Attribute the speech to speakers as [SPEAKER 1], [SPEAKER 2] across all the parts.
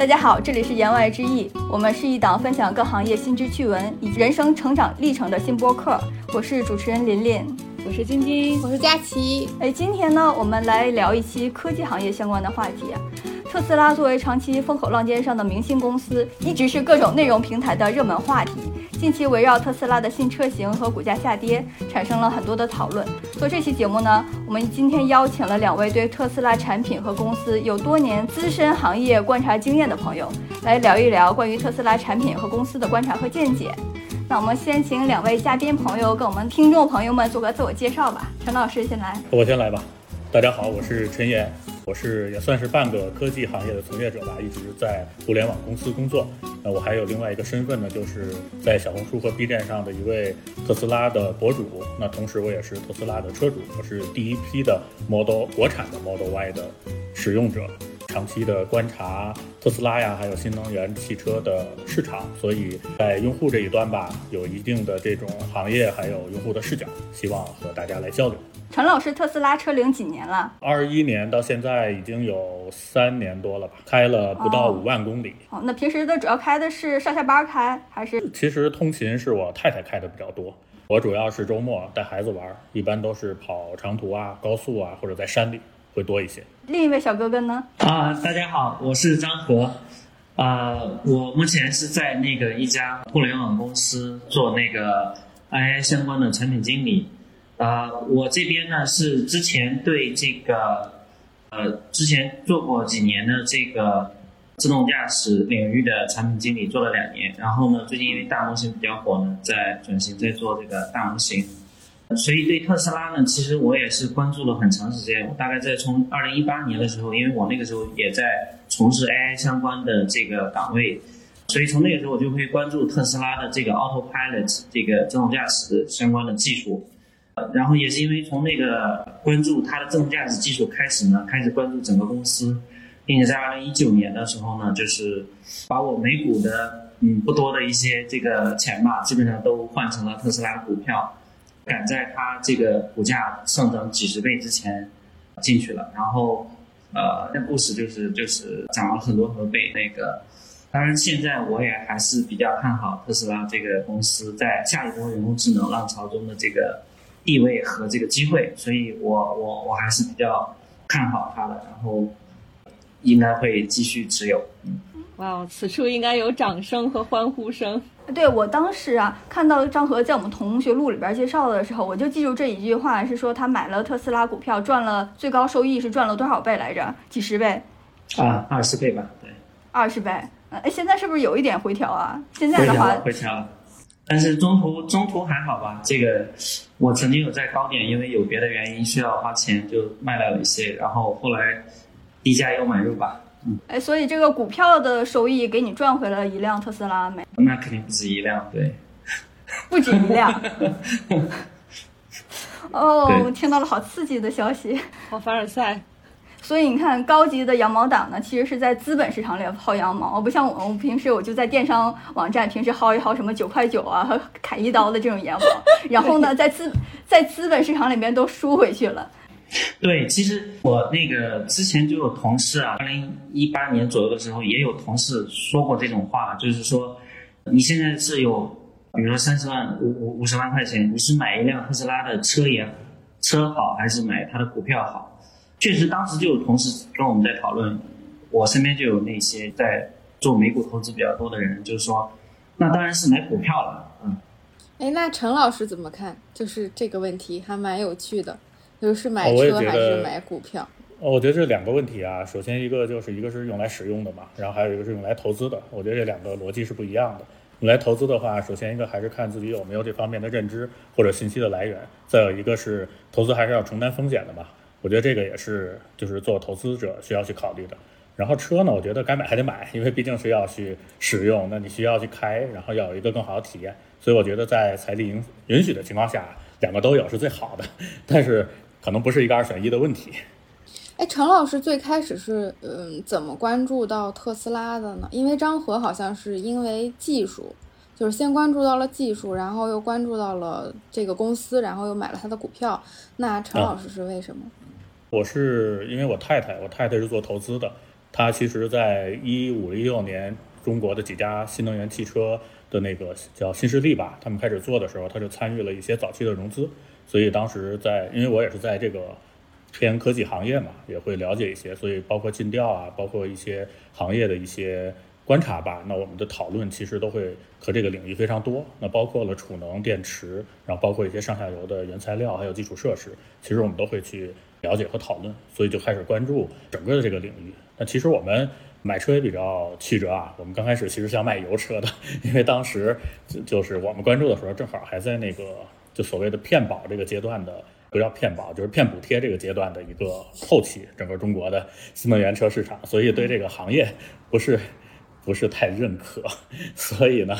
[SPEAKER 1] 大家好，这里是言外之意，我们是一档分享各行业新知趣闻以及人生成长历程的新播客。我是主持人琳琳，
[SPEAKER 2] 我是晶晶，
[SPEAKER 3] 我是佳琪。
[SPEAKER 1] 哎，今天呢，我们来聊一期科技行业相关的话题。特斯拉作为长期风口浪尖上的明星公司，一直是各种内容平台的热门话题。近期围绕特斯拉的新车型和股价下跌，产生了很多的讨论。做这期节目呢，我们今天邀请了两位对特斯拉产品和公司有多年资深行业观察经验的朋友，来聊一聊关于特斯拉产品和公司的观察和见解。那我们先请两位嘉宾朋友跟我们听众朋友们做个自我介绍吧。陈老师先来，
[SPEAKER 4] 我先来吧。大家好，我是陈岩。我是也算是半个科技行业的从业者吧，一直在互联网公司工作。那我还有另外一个身份呢，就是在小红书和 B 站上的一位特斯拉的博主。那同时我也是特斯拉的车主，我是第一批的 Model 国产的 Model Y 的使用者，长期的观察特斯拉呀，还有新能源汽车的市场，所以在用户这一端吧，有一定的这种行业还有用户的视角，希望和大家来交流。
[SPEAKER 1] 陈老师，特斯拉车龄几年了？
[SPEAKER 4] 二一年到现在已经有三年多了吧，开了不到五万公里。
[SPEAKER 1] 哦，那平时的主要开的是上下班开还是？
[SPEAKER 4] 其实通勤是我太太开的比较多，我主要是周末带孩子玩，一般都是跑长途啊、高速啊，或者在山里会多一些。
[SPEAKER 1] 另一位小哥哥呢？
[SPEAKER 5] 啊，大家好，我是张和，啊，我目前是在那个一家互联网公司做那个 AI 相关的产品经理。呃，我这边呢是之前对这个，呃，之前做过几年的这个自动驾驶领域的产品经理，做了两年。然后呢，最近因为大模型比较火呢，在转型在做这个大模型。所以对特斯拉呢，其实我也是关注了很长时间。我大概在从二零一八年的时候，因为我那个时候也在从事 AI 相关的这个岗位，所以从那个时候我就会关注特斯拉的这个 Autopilot 这个自动驾驶相关的技术。然后也是因为从那个关注它的自动驾驶技术开始呢，开始关注整个公司，并且在二零一九年的时候呢，就是把我美股的嗯不多的一些这个钱吧，基本上都换成了特斯拉的股票，赶在它这个股价上涨几十倍之前进去了。然后呃，那故事就是就是涨了很多很多倍。那个当然现在我也还是比较看好特斯拉这个公司在下一波人工智能浪潮中的这个。地位和这个机会，所以我我我还是比较看好它的，然后应该会继续持有。
[SPEAKER 2] 哇，此处应该有掌声和欢呼声。
[SPEAKER 1] 对我当时啊，看到张和在我们同学录里边介绍的时候，我就记住这一句话，是说他买了特斯拉股票，赚了最高收益是赚了多少倍来着？几十倍？
[SPEAKER 5] 啊，二十倍吧，对。
[SPEAKER 1] 二十倍。哎，现在是不是有一点回调啊？现在的话，
[SPEAKER 5] 回调。但是中途中途还好吧？这个我曾经有在高点，因为有别的原因需要花钱，就卖了一些，然后后来低价又买入吧。
[SPEAKER 1] 嗯，哎，所以这个股票的收益给你赚回了一辆特斯拉没？
[SPEAKER 5] 那肯定不止一辆，对，
[SPEAKER 1] 不止一辆。哦，听到了好刺激的消息，
[SPEAKER 2] 好凡尔赛。
[SPEAKER 1] 所以你看，高级的羊毛党呢，其实是在资本市场里薅羊毛，不像我，我平时我就在电商网站，平时薅一薅什么九块九啊和砍一刀的这种羊毛，然后呢，在资在资本市场里面都输回去了。
[SPEAKER 5] 对，其实我那个之前就有同事啊，二零一八年左右的时候，也有同事说过这种话，就是说，你现在是有，比如说三十万五五五十万块钱，你是买一辆特斯拉的车也车好，还是买它的股票好？确实，当时就有同事跟我们在讨论，我身边就有那些在做美股投资比较多的人，就是说，那当然是买股票了，嗯。
[SPEAKER 3] 哎，那陈老师怎么看？就是这个问题还蛮有趣的，就是买车还是买股票？
[SPEAKER 4] 哦，我觉得这两个问题啊，首先一个就是一个是用来使用的嘛，然后还有一个是用来投资的。我觉得这两个逻辑是不一样的。用来投资的话，首先一个还是看自己有没有这方面的认知或者信息的来源，再有一个是投资还是要承担风险的嘛。我觉得这个也是，就是做投资者需要去考虑的。然后车呢，我觉得该买还得买，因为毕竟是要去使用，那你需要去开，然后要有一个更好的体验。所以我觉得在财力允允许的情况下，两个都有是最好的。但是可能不是一个二选一的问题。
[SPEAKER 3] 哎，陈老师最开始是嗯怎么关注到特斯拉的呢？因为张和好像是因为技术，就是先关注到了技术，然后又关注到了这个公司，然后又买了他的股票。那陈老师是为什么？
[SPEAKER 4] 我是因为我太太，我太太是做投资的，她其实在一五一六年，中国的几家新能源汽车的那个叫新势力吧，他们开始做的时候，他就参与了一些早期的融资。所以当时在，因为我也是在这个偏科技行业嘛，也会了解一些，所以包括尽调啊，包括一些行业的一些。观察吧，那我们的讨论其实都会和这个领域非常多，那包括了储能、电池，然后包括一些上下游的原材料，还有基础设施，其实我们都会去了解和讨论，所以就开始关注整个的这个领域。那其实我们买车也比较曲折啊，我们刚开始其实想买油车的，因为当时就是我们关注的时候，正好还在那个就所谓的骗保这个阶段的，不叫骗保，就是骗补贴这个阶段的一个后期，整个中国的新能源车市场，所以对这个行业不是。不是太认可，所以呢，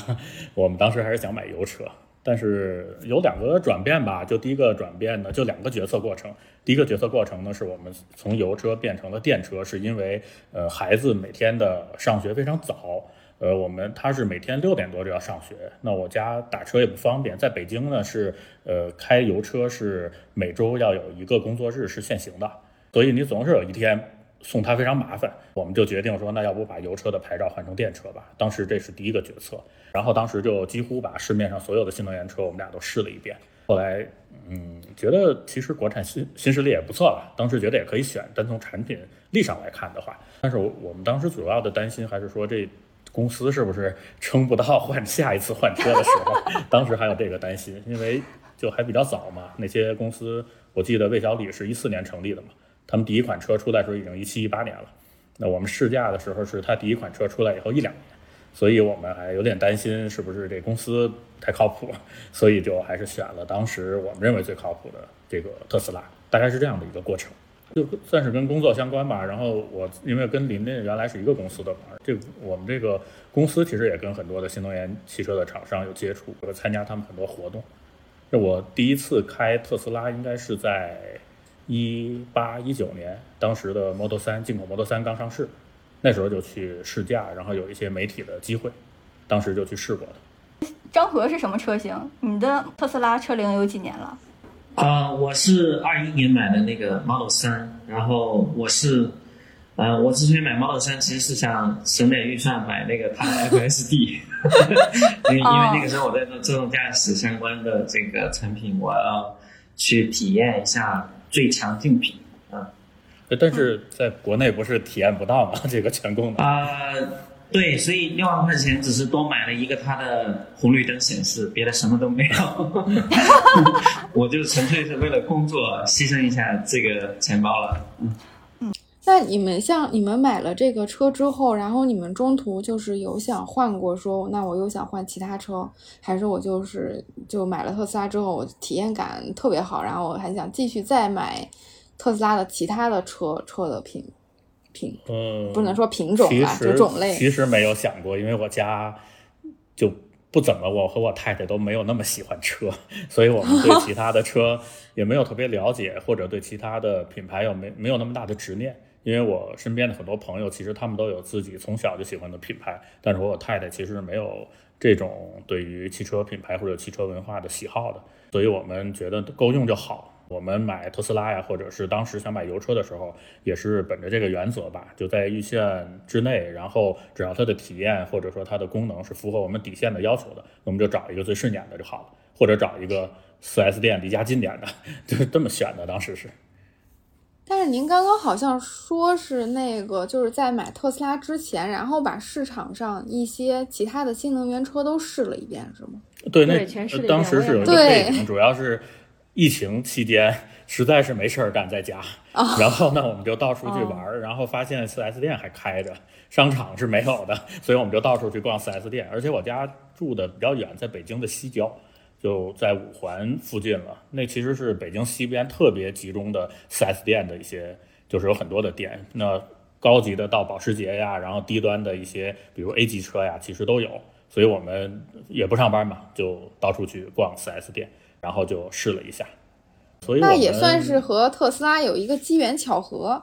[SPEAKER 4] 我们当时还是想买油车。但是有两个转变吧，就第一个转变呢，就两个决策过程。第一个决策过程呢，是我们从油车变成了电车，是因为呃孩子每天的上学非常早，呃我们他是每天六点多就要上学，那我家打车也不方便。在北京呢是呃开油车是每周要有一个工作日是限行的，所以你总是有一天。送他非常麻烦，我们就决定说，那要不把油车的牌照换成电车吧。当时这是第一个决策，然后当时就几乎把市面上所有的新能源车，我们俩都试了一遍。后来，嗯，觉得其实国产新新势力也不错了，当时觉得也可以选。单从产品力上来看的话，但是我们当时主要的担心还是说，这公司是不是撑不到换下一次换车的时候？当时还有这个担心，因为就还比较早嘛。那些公司，我记得魏小李是一四年成立的嘛。他们第一款车出来时候已经一七一八年了，那我们试驾的时候是他第一款车出来以后一两年，所以我们还有点担心是不是这公司太靠谱，所以就还是选了当时我们认为最靠谱的这个特斯拉，大概是这样的一个过程，就算是跟工作相关吧。然后我因为跟林林原来是一个公司的嘛，这我们这个公司其实也跟很多的新能源汽车的厂商有接触，和参加他们很多活动。这我第一次开特斯拉应该是在。一八一九年，当时的 Model 三进口 Model 三刚上市，那时候就去试驾，然后有一些媒体的机会，当时就去试过的。
[SPEAKER 1] 张和是什么车型？你的特斯拉车龄有几年了？
[SPEAKER 5] 啊，我是二一年买的那个 Model 三，然后我是，呃，我之前买 Model 三其实是想省点预算买那个它的 FSD，因为因为那个时候我在做自动驾驶相关的这个产品，我要去体验一下。最强竞品啊，
[SPEAKER 4] 但是在国内不是体验不到吗？这个全功能
[SPEAKER 5] 啊，对，所以六万块钱只是多买了一个它的红绿灯显示，别的什么都没有。我就纯粹是为了工作牺牲一下这个钱包了。嗯。
[SPEAKER 3] 那你们像你们买了这个车之后，然后你们中途就是有想换过，说那我又想换其他车，还是我就是就买了特斯拉之后，我体验感特别好，然后我还想继续再买特斯拉的其他的车车的品品，
[SPEAKER 4] 嗯，
[SPEAKER 3] 不能说品种吧，就种类。
[SPEAKER 4] 其实没有想过，因为我家就不怎么，我和我太太都没有那么喜欢车，所以我们对其他的车 也没有特别了解，或者对其他的品牌有没没有那么大的执念。因为我身边的很多朋友，其实他们都有自己从小就喜欢的品牌，但是我太太其实没有这种对于汽车品牌或者汽车文化的喜好的，所以我们觉得够用就好。我们买特斯拉呀，或者是当时想买油车的时候，也是本着这个原则吧，就在预算之内，然后只要它的体验或者说它的功能是符合我们底线的要求的，我们就找一个最顺眼的就好了，或者找一个四 S 店离家近点的，就是这么选的。当时是。
[SPEAKER 3] 但是您刚刚好像说是那个，就是在买特斯拉之前，然后把市场上一些其他的新能源车都试了一遍，是吗？
[SPEAKER 4] 对，那当时是有一个背景，主要是疫情期间 实在是没事儿干在家，然后呢我们就到处去玩儿，然后发现四 S 店还开着，商场是没有的，所以我们就到处去逛四 S 店，而且我家住的比较远，在北京的西郊。就在五环附近了，那其实是北京西边特别集中的 4S 店的一些，就是有很多的店。那高级的到保时捷呀，然后低端的一些，比如 A 级车呀，其实都有。所以我们也不上班嘛，就到处去逛 4S 店，然后就试了一下。所以
[SPEAKER 3] 那也算是和特斯拉有一个机缘巧合。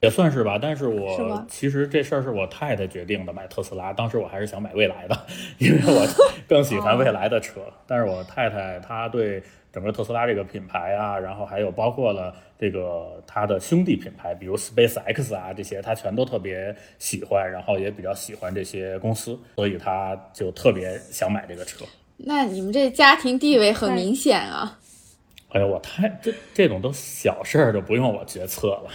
[SPEAKER 4] 也算是吧，但是
[SPEAKER 3] 是
[SPEAKER 4] 我
[SPEAKER 3] 吧
[SPEAKER 4] 其实这事儿是我太太决定的，买特斯拉。当时我还是想买蔚来的，因为我 更喜欢蔚来的车。但是我太太她对整个特斯拉这个品牌啊，然后还有包括了这个它的兄弟品牌，比如 SpaceX 啊这些，她全都特别喜欢，然后也比较喜欢这些公司，所以她就特别想买这个车。
[SPEAKER 3] 那你们这家庭地位很明显啊。
[SPEAKER 4] 哎呀，我太这这种都小事儿，就不用我决策了。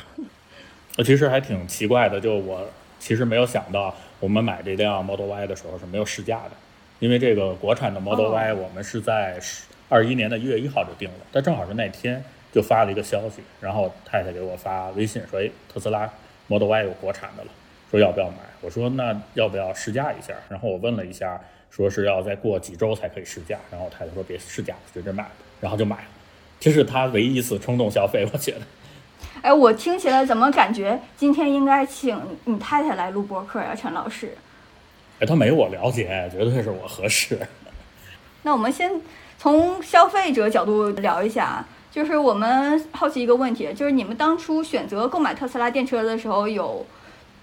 [SPEAKER 4] 我其实还挺奇怪的，就我其实没有想到，我们买这辆 Model Y 的时候是没有试驾的，因为这个国产的 Model Y 我们是在二一年的一月一号就定了，但正好是那天就发了一个消息，然后太太给我发微信说，哎，特斯拉 Model Y 有国产的了，说要不要买？我说那要不要试驾一下？然后我问了一下，说是要再过几周才可以试驾，然后我太太说别试驾，直接买吧，然后就买了。这是他唯一一次冲动消费，我觉得。
[SPEAKER 1] 哎，我听起来怎么感觉今天应该请你太太来录播客呀，陈老师？
[SPEAKER 4] 哎，他没我了解，绝对是我合适。
[SPEAKER 1] 那我们先从消费者角度聊一下啊，就是我们好奇一个问题，就是你们当初选择购买特斯拉电车的时候，有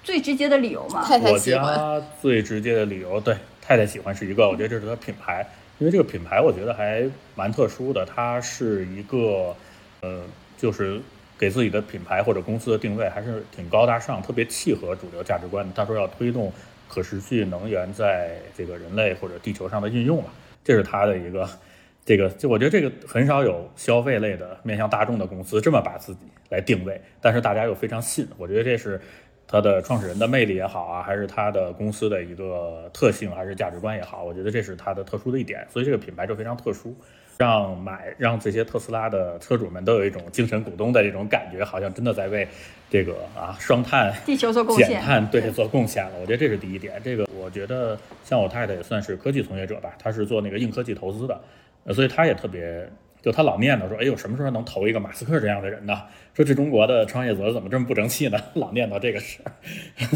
[SPEAKER 1] 最直接的理由吗？
[SPEAKER 3] 太太
[SPEAKER 4] 我
[SPEAKER 3] 喜欢，
[SPEAKER 4] 家最直接的理由，对太太喜欢是一个，我觉得这是它品牌，因为这个品牌我觉得还蛮特殊的，它是一个，呃，就是给自己的品牌或者公司的定位还是挺高大上，特别契合主流价值观的。他说要推动可持续能源在这个人类或者地球上的应用嘛，这是他的一个。这个就我觉得这个很少有消费类的面向大众的公司这么把自己来定位，但是大家又非常信，我觉得这是它的创始人的魅力也好啊，还是它的公司的一个特性，还是价值观也好，我觉得这是它的特殊的一点，所以这个品牌就非常特殊，让买让这些特斯拉的车主们都有一种精神股东的这种感觉，好像真的在为这个啊双碳
[SPEAKER 1] 地球做贡献减。
[SPEAKER 4] 碳对做贡献了。我觉得这是第一点。这个我觉得像我太太也算是科技从业者吧，她是做那个硬科技投资的，呃所以她也特别。就他老念叨说：“哎呦，什么时候能投一个马斯克这样的人呢？说这中国的创业者怎么这么不争气呢？老念叨这个事儿，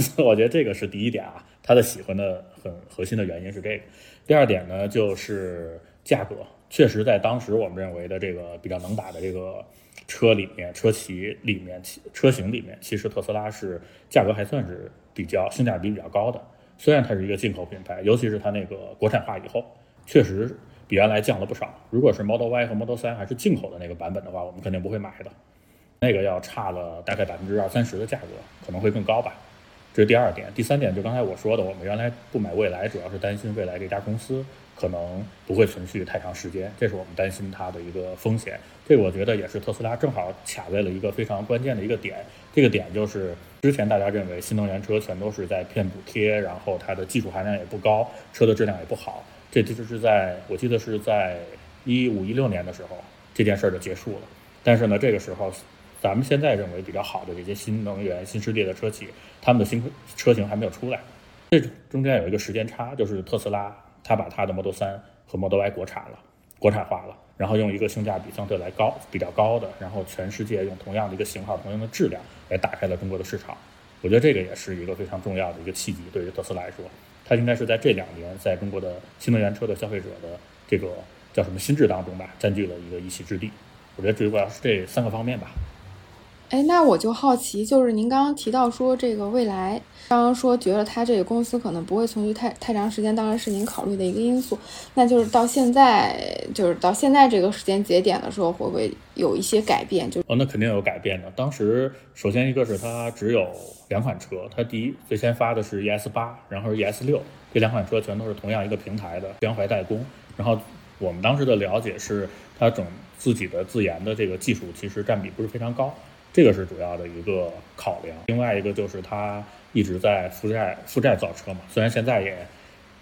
[SPEAKER 4] 所以我觉得这个是第一点啊。他的喜欢的很核心的原因是这个。第二点呢，就是价格，确实在当时我们认为的这个比较能打的这个车里面、车企里面、车型里面，其实特斯拉是价格还算是比较性价比比较高的。虽然它是一个进口品牌，尤其是它那个国产化以后，确实比原来降了不少。如果是 Model Y 和 Model 3还是进口的那个版本的话，我们肯定不会买的，那个要差了大概百分之二三十的价格，可能会更高吧。这是第二点，第三点就刚才我说的，我们原来不买蔚来，主要是担心蔚来这家公司可能不会存续太长时间，这是我们担心它的一个风险。这个我觉得也是特斯拉正好卡在了一个非常关键的一个点，这个点就是之前大家认为新能源车全都是在骗补贴，然后它的技术含量也不高，车的质量也不好，这其实是在我记得是在一五一六年的时候这件事儿就结束了。但是呢，这个时候咱们现在认为比较好的这些新能源、新势力的车企，他们的新车型还没有出来，这中间有一个时间差，就是特斯拉它把它的 Model 三和 Model Y 国产了，国产化了，然后用一个性价比相对来高、比较高的，然后全世界用同样的一个型号、同样的质量来打开了中国的市场。我觉得这个也是一个非常重要的一个契机，对于特斯拉来说，它应该是在这两年在中国的新能源车的消费者的这个叫什么心智当中吧，占据了一个一席之地。我觉得主要是这三个方面吧。
[SPEAKER 3] 哎，那我就好奇，就是您刚刚提到说这个未来，刚刚说觉得它这个公司可能不会存续太太长时间，当然是您考虑的一个因素。那就是到现在，就是到现在这个时间节点的时候，会不会有一些改变？就
[SPEAKER 4] 哦，那肯定有改变的。当时首先一个是它只有两款车，它第一最先发的是 ES 八，然后是 ES 六，这两款车全都是同样一个平台的江淮代工。然后我们当时的了解是，它整自己的自研的这个技术其实占比不是非常高，这个是主要的一个考量。另外一个就是它一直在负债负债造车嘛，虽然现在也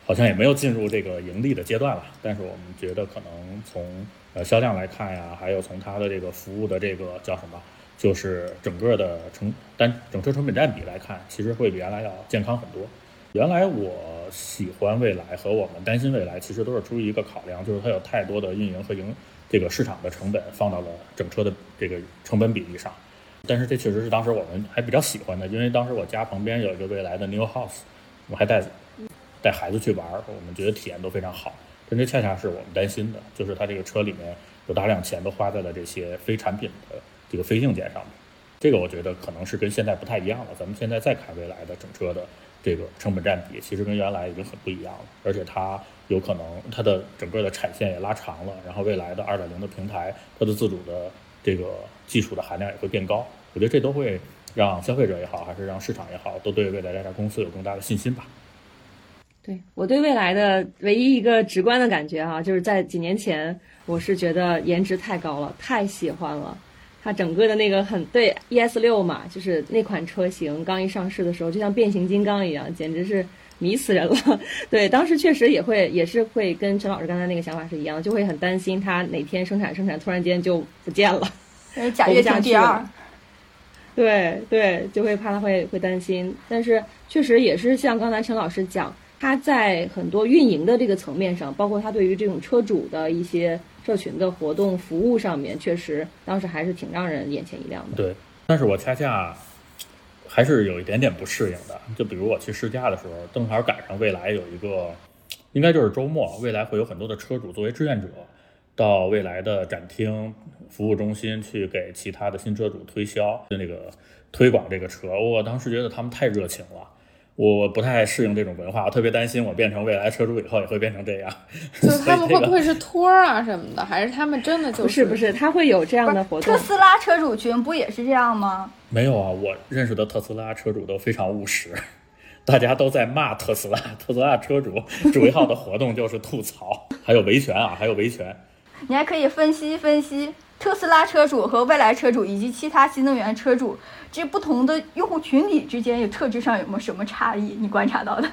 [SPEAKER 4] 好像也没有进入这个盈利的阶段了，但是我们觉得可能从呃销量来看呀，还有从它的这个服务的这个叫什么，就是整个的成单整车成本占比来看，其实会比原来要健康很多。原来我喜欢未来和我们担心未来，其实都是出于一个考量，就是它有太多的运营和营这个市场的成本放到了整车的这个成本比例上。但是这确实是当时我们还比较喜欢的，因为当时我家旁边有一个未来的 New House，我还带带孩子去玩儿，我们觉得体验都非常好。但这恰恰是我们担心的，就是它这个车里面有大量钱都花在了这些非产品的这个非硬件上面。这个我觉得可能是跟现在不太一样了。咱们现在再看未来的整车的这个成本占比，其实跟原来已经很不一样了，而且它有可能它的整个的产线也拉长了，然后未来的二点零的平台，它的自主的这个技术的含量也会变高。我觉得这都会让消费者也好，还是让市场也好，都对未来这家公司有更大的信心吧。
[SPEAKER 2] 对我对未来的唯一一个直观的感觉哈、就是在几年前，我是觉得颜值太高了，太喜欢了。它整个的那个很对 ES 六嘛，就是那款车型刚一上市的时候，就像变形金刚一样，简直是迷死人了。对，当时确实也会也是会跟陈老师刚才那个想法是一样，就会很担心它哪天生产生产突然间就不见了。
[SPEAKER 1] 呃贾跃亭第二，
[SPEAKER 2] 对对，就会怕他会会担心，但是确实也是像刚才陈老师讲，他在很多运营的这个层面上，包括他对于这种车主的一些社群的活动服务上面，确实当时还是挺让人眼前一亮的。
[SPEAKER 4] 对，但是我恰恰还是有一点点不适应的。就比如我去试驾的时候，正好赶上未来有一个，应该就是周末，未来会有很多的车主作为志愿者，到未来的展厅服务中心去给其他的新车主推销，就那个推广这个车。我当时觉得他们太热情了。我不太适应这种文化，我特别担心我变成未来车主以后也会变成这样。
[SPEAKER 3] 就是他们会不会是托儿啊什么的，还是他们真的就
[SPEAKER 2] 不是不是，他会有这样的活动
[SPEAKER 1] 特。斯拉车主群不也是这样吗？
[SPEAKER 4] 没有啊，我认识的特斯拉车主都非常务实，大家都在骂特斯拉。特斯拉车主主要的活动就是吐槽，还有维权啊，还有维权。
[SPEAKER 1] 你还可以分析分析特斯拉车主和蔚来车主以及其他新能源车主这不同的用户群体之间有特质上有没有什么差异？你观察到的？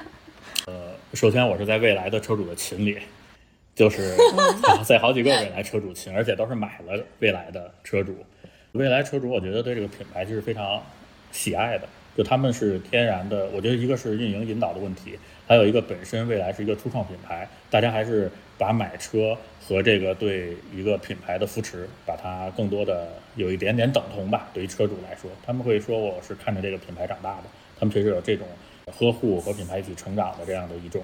[SPEAKER 4] 呃首先，我是在未来的车主的群里，就是 在好几个未来车主群，而且都是买了未来的车主。未来车主，我觉得对这个品牌是非常喜爱的，就他们是天然的。我觉得一个是运营引导的问题，还有一个本身未来是一个初创品牌，大家还是把买车和这个对一个品牌的扶持，把它更多的有一点点等同吧。对于车主来说，他们会说我是看着这个品牌长大的，他们确实有这种呵护和品牌一起成长的这样的一种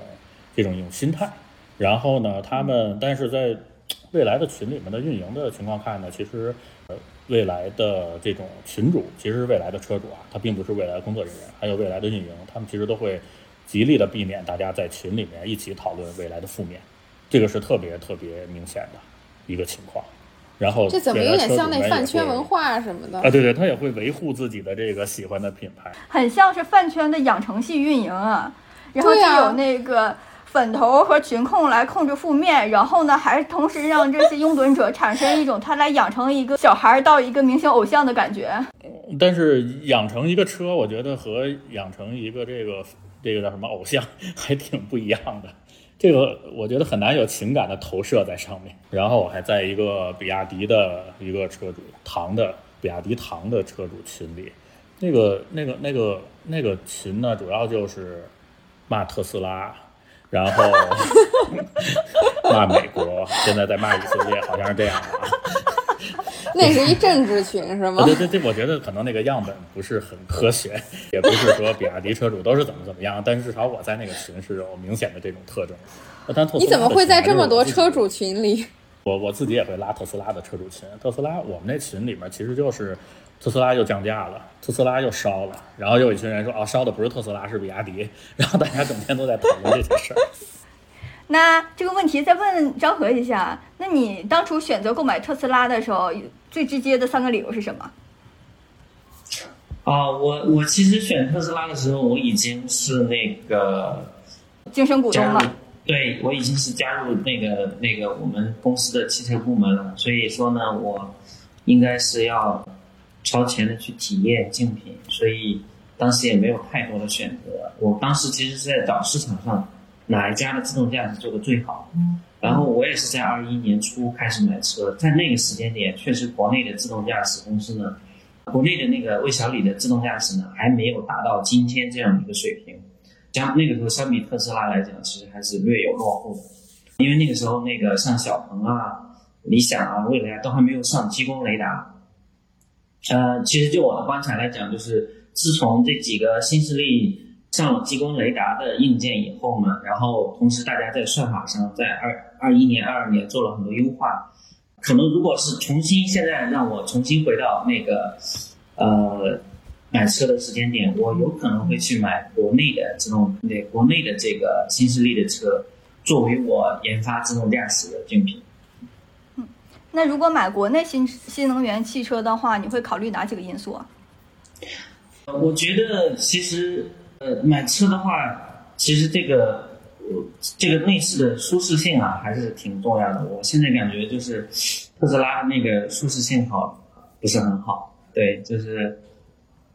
[SPEAKER 4] 这种一种心态。然后呢，他们但是在未来的群里面的运营的情况看呢，其实呃未来的这种群主其实是未来的车主啊，他并不是未来的工作人员，还有未来的运营，他们其实都会极力的避免大家在群里面一起讨论未来的负面，这个是特别特别明显的一个情况。然后
[SPEAKER 3] 这怎么有点像那饭圈文
[SPEAKER 4] 化
[SPEAKER 3] 化什么的
[SPEAKER 4] 啊？对对，他也会维护自己的这个喜欢的品牌。
[SPEAKER 1] 很像是饭圈的养成系运营啊，然后就有那个粉头和群控来控制负面，然后呢，还同时让这些拥趸者产生一种他来养成一个小孩到一个明星偶像的感觉。
[SPEAKER 4] 但是养成一个车，我觉得和养成一个这个这个叫什么偶像还挺不一样的。这个我觉得很难有情感的投射在上面。然后我还在一个比亚迪的一个车主唐的比亚迪唐的车主群里，那个那个那个那个群呢，主要就是骂特斯拉，然后 骂美国，现在在骂以色列，好像是这样的。
[SPEAKER 3] 那是一政治群是吗
[SPEAKER 4] 啊，？对对对，我觉得可能那个样本不是很科学，也不是说比亚迪车主都是怎么怎么样，但是至少我在那个群是有明显的这种特征。那但特
[SPEAKER 3] 你怎么会在这么多车
[SPEAKER 4] 主？
[SPEAKER 3] 群里？
[SPEAKER 4] 我我自己也会拉特斯拉的车主群。特斯拉我们那群里面其实就是特斯拉又降价了，特斯拉又烧了，然后又有一群人说啊烧的不是特斯拉是比亚迪，然后大家整天都在讨论这些事儿。
[SPEAKER 1] 那这个问题再问张和一下，那你当初选择购买特斯拉的时候，最直接的三个理由是什么？
[SPEAKER 5] 啊、我我其实选特斯拉的时候，我已经是那个
[SPEAKER 1] 精神股东了。，
[SPEAKER 5] 对我已经是加入那个那个我们公司的汽车部门了，所以说呢，我应该是要超前的去体验竞品，所以当时也没有太多的选择。我当时其实是在找市场上哪一家的自动驾驶做的最好，然后我也是在二一年初开始买车，在那个时间点，确实国内的自动驾驶公司呢，国内的那个魏小李的自动驾驶呢，还没有达到今天这样一个水平。相那个时候相比特斯拉来讲，其实还是略有落后的，因为那个时候那个像小鹏啊、理想啊、蔚来啊都还没有上激光雷达。呃，其实就我的观察来讲，就是自从这几个新势力上了激光雷达的硬件以后呢，然后同时大家在算法上在二二一年、二二年做了很多优化。可能如果是重新现在让我重新回到那个呃买车的时间点，我有可能会去买国内的这种对国内的这个新势力的车，作为我研发自动驾驶的竞品。
[SPEAKER 1] 嗯那如果买国内新新能源汽车的话，你会考虑哪几个因素啊？
[SPEAKER 5] 我觉得其实呃买车的话，其实这个这个内饰的舒适性啊还是挺重要的。我现在感觉就是特斯拉那个舒适性好不是很好，对，就是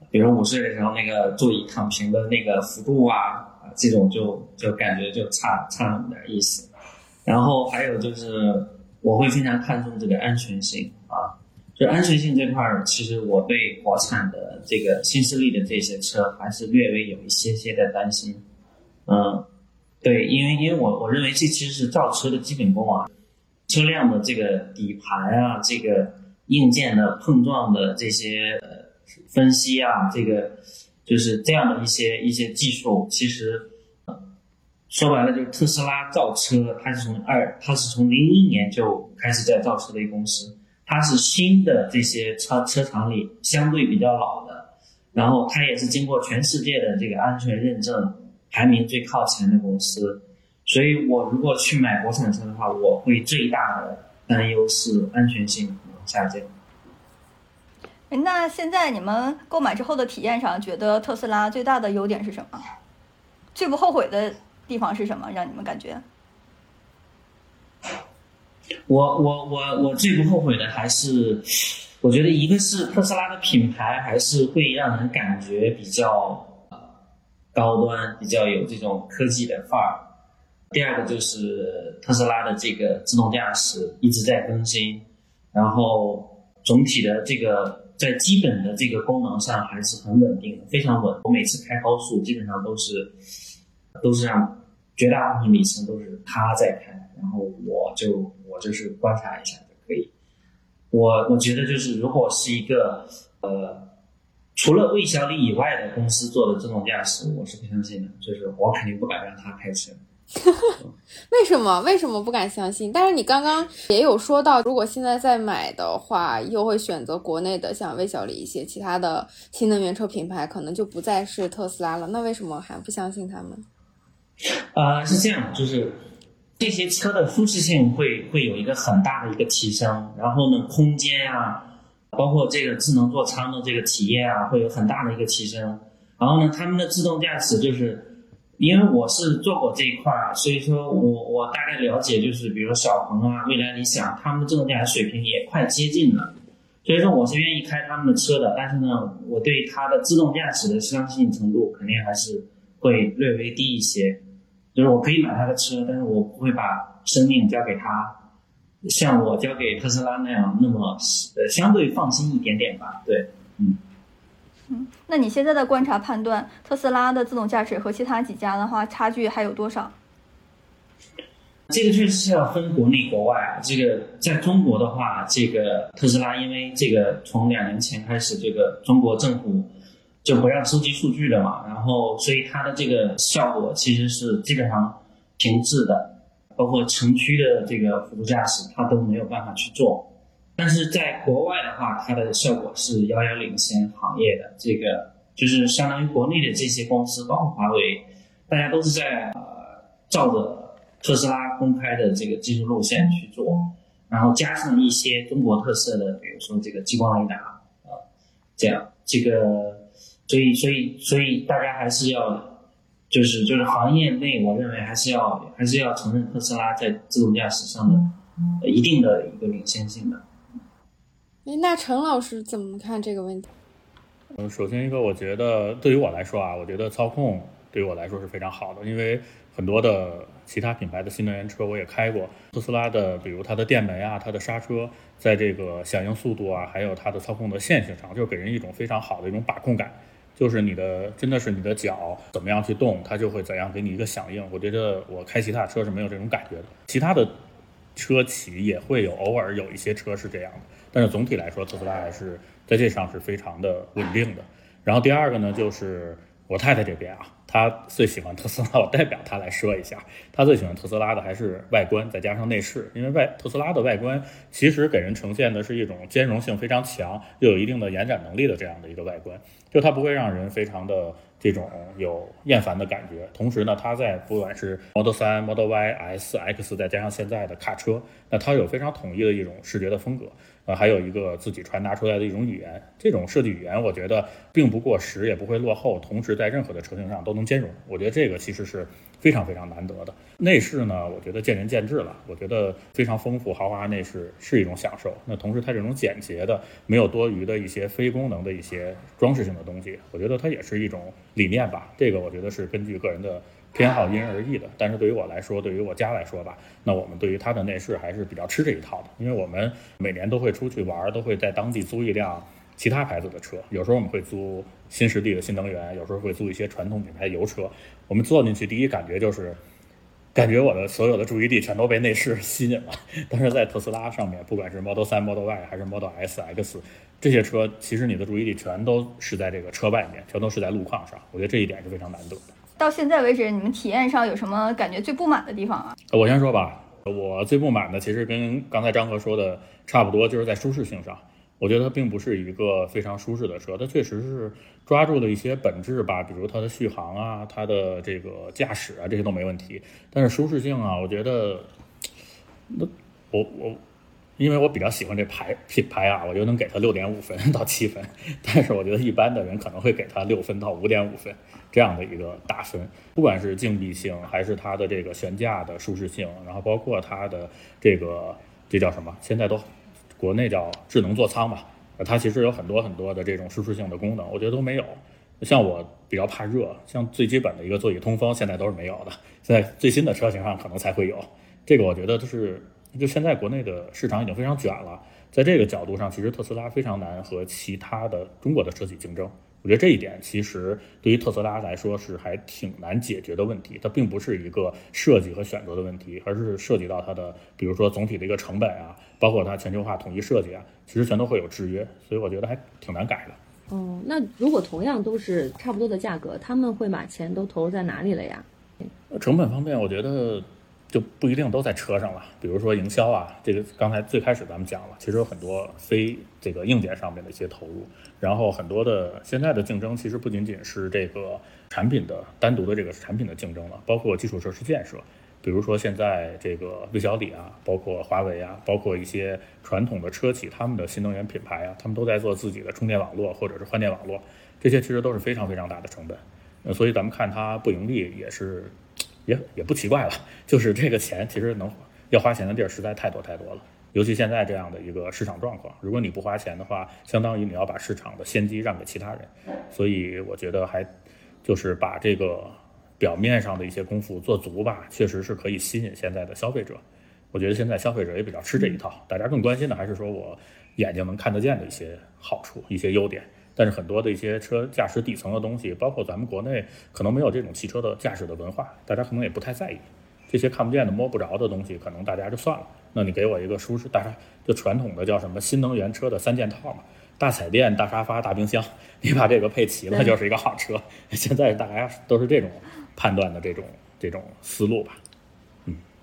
[SPEAKER 5] 比如午睡的时候那个座椅躺平的那个幅度啊，啊这种就就感觉就差差那么点意思。然后还有就是我会非常看重这个安全性啊。就安全性这块儿，其实我对国产的这个新势力的这些车还是略微有一些些的担心。嗯，对，因为因为我我认为这其实是造车的基本功啊，车辆的这个底盘啊，这个硬件的碰撞的这些分析啊，这个就是这样的一些一些技术，其实说白了就是特斯拉造车，它是从二，它是从零一年就开始在造车的一个公司。它是新的这些车车厂里相对比较老的，然后它也是经过全世界的这个安全认证排名最靠前的公司，所以我如果去买国产车的话，我会最大的担忧是安全性可能下降。
[SPEAKER 1] 那现在你们购买之后的体验上，觉得特斯拉最大的优点是什么？最不后悔的地方是什么？让你们感觉？
[SPEAKER 5] 我我我我最不后悔的还是，我觉得一个是特斯拉的品牌还是会让人感觉比较高端，比较有这种科技的范儿。第二个就是特斯拉的这个自动驾驶一直在更新，然后总体的这个在基本的这个功能上还是很稳定的，非常稳。我每次开高速基本上都是都是让绝大部分里程都是他在开，然后我就。我就是观察一下就可以。我我觉得就是如果是一个呃，除了魏小李以外的公司做的自动驾驶，我是不相信的。就是我肯定不敢让他开车。
[SPEAKER 3] 为什么？为什么不敢相信？但是你刚刚也有说到，如果现在再买的话，又会选择国内的，像魏小李一些其他的新能源车品牌，可能就不再是特斯拉了。那为什么还不相信他们？
[SPEAKER 5] 啊，是这样，就是。这些车的舒适性会会有一个很大的一个提升，然后呢，空间啊，包括这个智能座舱的这个体验啊，会有很大的一个提升。然后呢，他们的自动驾驶就是，因为我是做过这一块儿，所以说我我大概了解，就是比如说小鹏啊、蔚来、理想，他们的自动驾驶水平也快接近了。所以说我是愿意开他们的车的，但是呢，我对它的自动驾驶的相信程度肯定还是会略微低一些。就是我可以买他的车，但是我不会把生命交给他，像我交给特斯拉那样那么呃相对放心一点点吧。对，嗯
[SPEAKER 1] 嗯，那你现在的观察判断，特斯拉的自动驾驶和其他几家的话，差距还有多少？
[SPEAKER 5] 这个确实是要分国内国外啊。这个在中国的话，这个特斯拉因为这个从两年前开始，这个中国政府。就不让收集数据的嘛，然后所以它的这个效果其实是基本上停滞的，包括城区的这个辅助驾驶它都没有办法去做。但是在国外的话，它的效果是遥遥领先行业的。这个就是相当于国内的这些公司，包括华为，大家都是在呃照着特斯拉公开的这个技术路线去做，然后加上一些中国特色的，比如说这个激光雷达啊，这样这个。所以，所以，所以大家还是要，就是就是行业内，我认为还是要还是要承认特斯拉在自动驾驶上的一定的一个领先性的。
[SPEAKER 3] 哎，那陈老师怎么看这个问题？
[SPEAKER 4] 嗯，首先一个，我觉得对于我来说啊，我觉得操控对于我来说是非常好的，因为很多的其他品牌的新能源车我也开过，特斯拉的，比如它的电门啊，它的刹车，在这个响应速度啊，还有它的操控的线性上，就给人一种非常好的一种把控感。就是你的，真的是你的脚怎么样去动，它就会怎样给你一个响应。我觉得我开其他车是没有这种感觉的，其他的车企也会有，偶尔有一些车是这样的，但是总体来说，特斯拉还是在这上是非常的稳定的。然后第二个呢，就是我太太这边啊。他最喜欢特斯拉，我代表他来说一下，他最喜欢特斯拉的还是外观，再加上内饰，因为外特斯拉的外观其实给人呈现的是一种兼容性非常强，又有一定的延展能力的这样的一个外观，就它不会让人非常的这种有厌烦的感觉。同时呢，它在不管是 Model 3、Model Y、S、X，再加上现在的卡车，那它有非常统一的一种视觉的风格。呃，还有一个自己传达出来的一种语言，这种设计语言，我觉得并不过时，也不会落后，同时在任何的车型上都能兼容。我觉得这个其实是非常非常难得的。内饰呢，我觉得见仁见智了。我觉得非常丰富豪华内饰是一种享受。那同时它这种简洁的，没有多余的一些非功能的一些装饰性的东西，我觉得它也是一种理念吧。这个我觉得是根据个人的。偏好因人而异的，但是对于我来说，对于我家来说吧，那我们对于它的内饰还是比较吃这一套的，因为我们每年都会出去玩，都会在当地租一辆其他牌子的车，有时候我们会租新势力的新能源，有时候会租一些传统品牌油车。我们坐进去第一感觉就是，感觉我的所有的注意力全都被内饰吸引了。但是在特斯拉上面，不管是 Model 3、Model Y 还是 Model S、X 这些车，其实你的注意力全都是在这个车外面，全都是在路况上。我觉得这一点是非常难得的。
[SPEAKER 1] 到现在为止，你们体验上有什么感觉最不满的地方啊？
[SPEAKER 4] 我先说吧，我最不满的其实跟刚才张和说的差不多，就是在舒适性上，我觉得它并不是一个非常舒适的车，它确实是抓住了一些本质吧，比如它的续航啊，它的这个驾驶啊，这些都没问题，但是舒适性啊，我觉得，那我我。因为我比较喜欢这牌品牌啊，我就能给它六点五分到七分，但是我觉得一般的人可能会给它六分到五点五分这样的一个打分。不管是静谧性，还是它的这个悬架的舒适性，然后包括它的这个这叫什么？现在都国内叫智能座舱嘛，它其实有很多很多的这种舒适性的功能，我觉得都没有。像我比较怕热，像最基本的一个座椅通风，现在都是没有的，现在最新的车型上可能才会有。这个我觉得就是。就现在国内的市场已经非常卷了，在这个角度上，其实特斯拉非常难和其他的中国的车企竞争。我觉得这一点其实对于特斯拉来说是还挺难解决的问题。它并不是一个设计和选择的问题，而是涉及到它的，比如说总体的一个成本啊，包括它全球化统一设计啊，其实全都会有制约。所以我觉得还挺难改
[SPEAKER 2] 的。哦，那如果同样都是差不多的价格，他们会把钱都投入在哪里了呀？
[SPEAKER 4] 成本方面，我觉得。就不一定都在车上了，比如说营销啊，这个刚才最开始咱们讲了，其实有很多非这个硬件上面的一些投入，然后很多的现在的竞争其实不仅仅是这个产品的单独的这个产品的竞争了，包括基础设施建设，比如说现在这个魏小李啊，包括华为啊，包括一些传统的车企，他们的新能源品牌啊，他们都在做自己的充电网络或者是换电网络，这些其实都是非常非常大的成本，呃，所以咱们看它不盈利也是。也也不奇怪了，就是这个钱其实能要花钱的地儿实在太多太多了，尤其现在这样的一个市场状况，如果你不花钱的话，相当于你要把市场的先机让给其他人，所以我觉得还就是把这个表面上的一些功夫做足吧，确实是可以吸引现在的消费者。我觉得现在消费者也比较吃这一套，大家更关心的还是说我眼睛能看得见的一些好处、一些优点。但是很多的一些车驾驶底层的东西，包括咱们国内可能没有这种汽车的驾驶的文化，大家可能也不太在意这些看不见的、摸不着的东西，可能大家就算了。那你给我一个舒适，大家就传统的叫什么新能源车的三件套嘛，大彩电、大沙发、大冰箱，你把这个配齐了就是一个好车。现在大家都是这种判断的这种这种思路吧。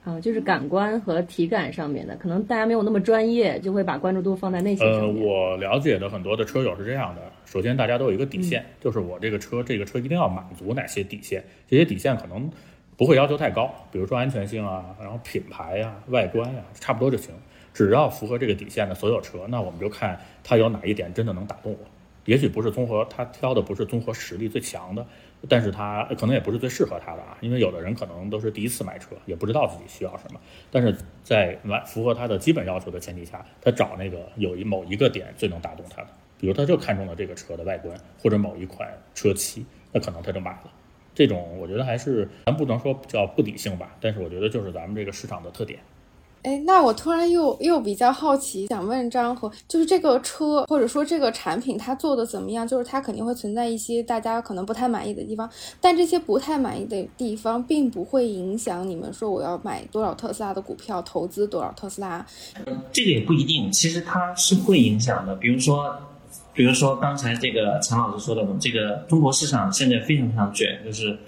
[SPEAKER 2] 啊，就是感官和体感上面的，可能大家没有那么专业，就会把关注度放在那些上
[SPEAKER 4] 面。呃，我了解的很多的车友是这样的，首先大家都有一个底线，就是我这个车，这个车一定要满足哪些底线，这些底线可能不会要求太高，比如说安全性啊，然后品牌呀、外观呀，差不多就行。只要符合这个底线的所有车，那我们就看它有哪一点真的能打动我。也许不是综合，他挑的不是综合实力最强的。但是他可能也不是最适合他的啊，因为有的人可能都是第一次买车，也不知道自己需要什么。但是在完符合他的基本要求的前提下，他找那个有一某一个点最能打动他的，比如他就看中了这个车的外观或者某一款车漆，那可能他就买了。这种我觉得还是咱不能说叫不理性吧，但是我觉得就是咱们这个市场的特点。
[SPEAKER 3] 哎，那我突然又又比较好奇，想问张和，就是这个车或者说这个产品它做的怎么样？就是它肯定会存在一些大家可能不太满意的地方，但这些不太满意的地方并不会影响你们说我要买多少特斯拉的股票，投资多少特斯拉。
[SPEAKER 5] 这个也不一定，其实它是会影响的。比如说，比如说刚才这个陈老师说的，这个中国市场现在非常非常卷，就是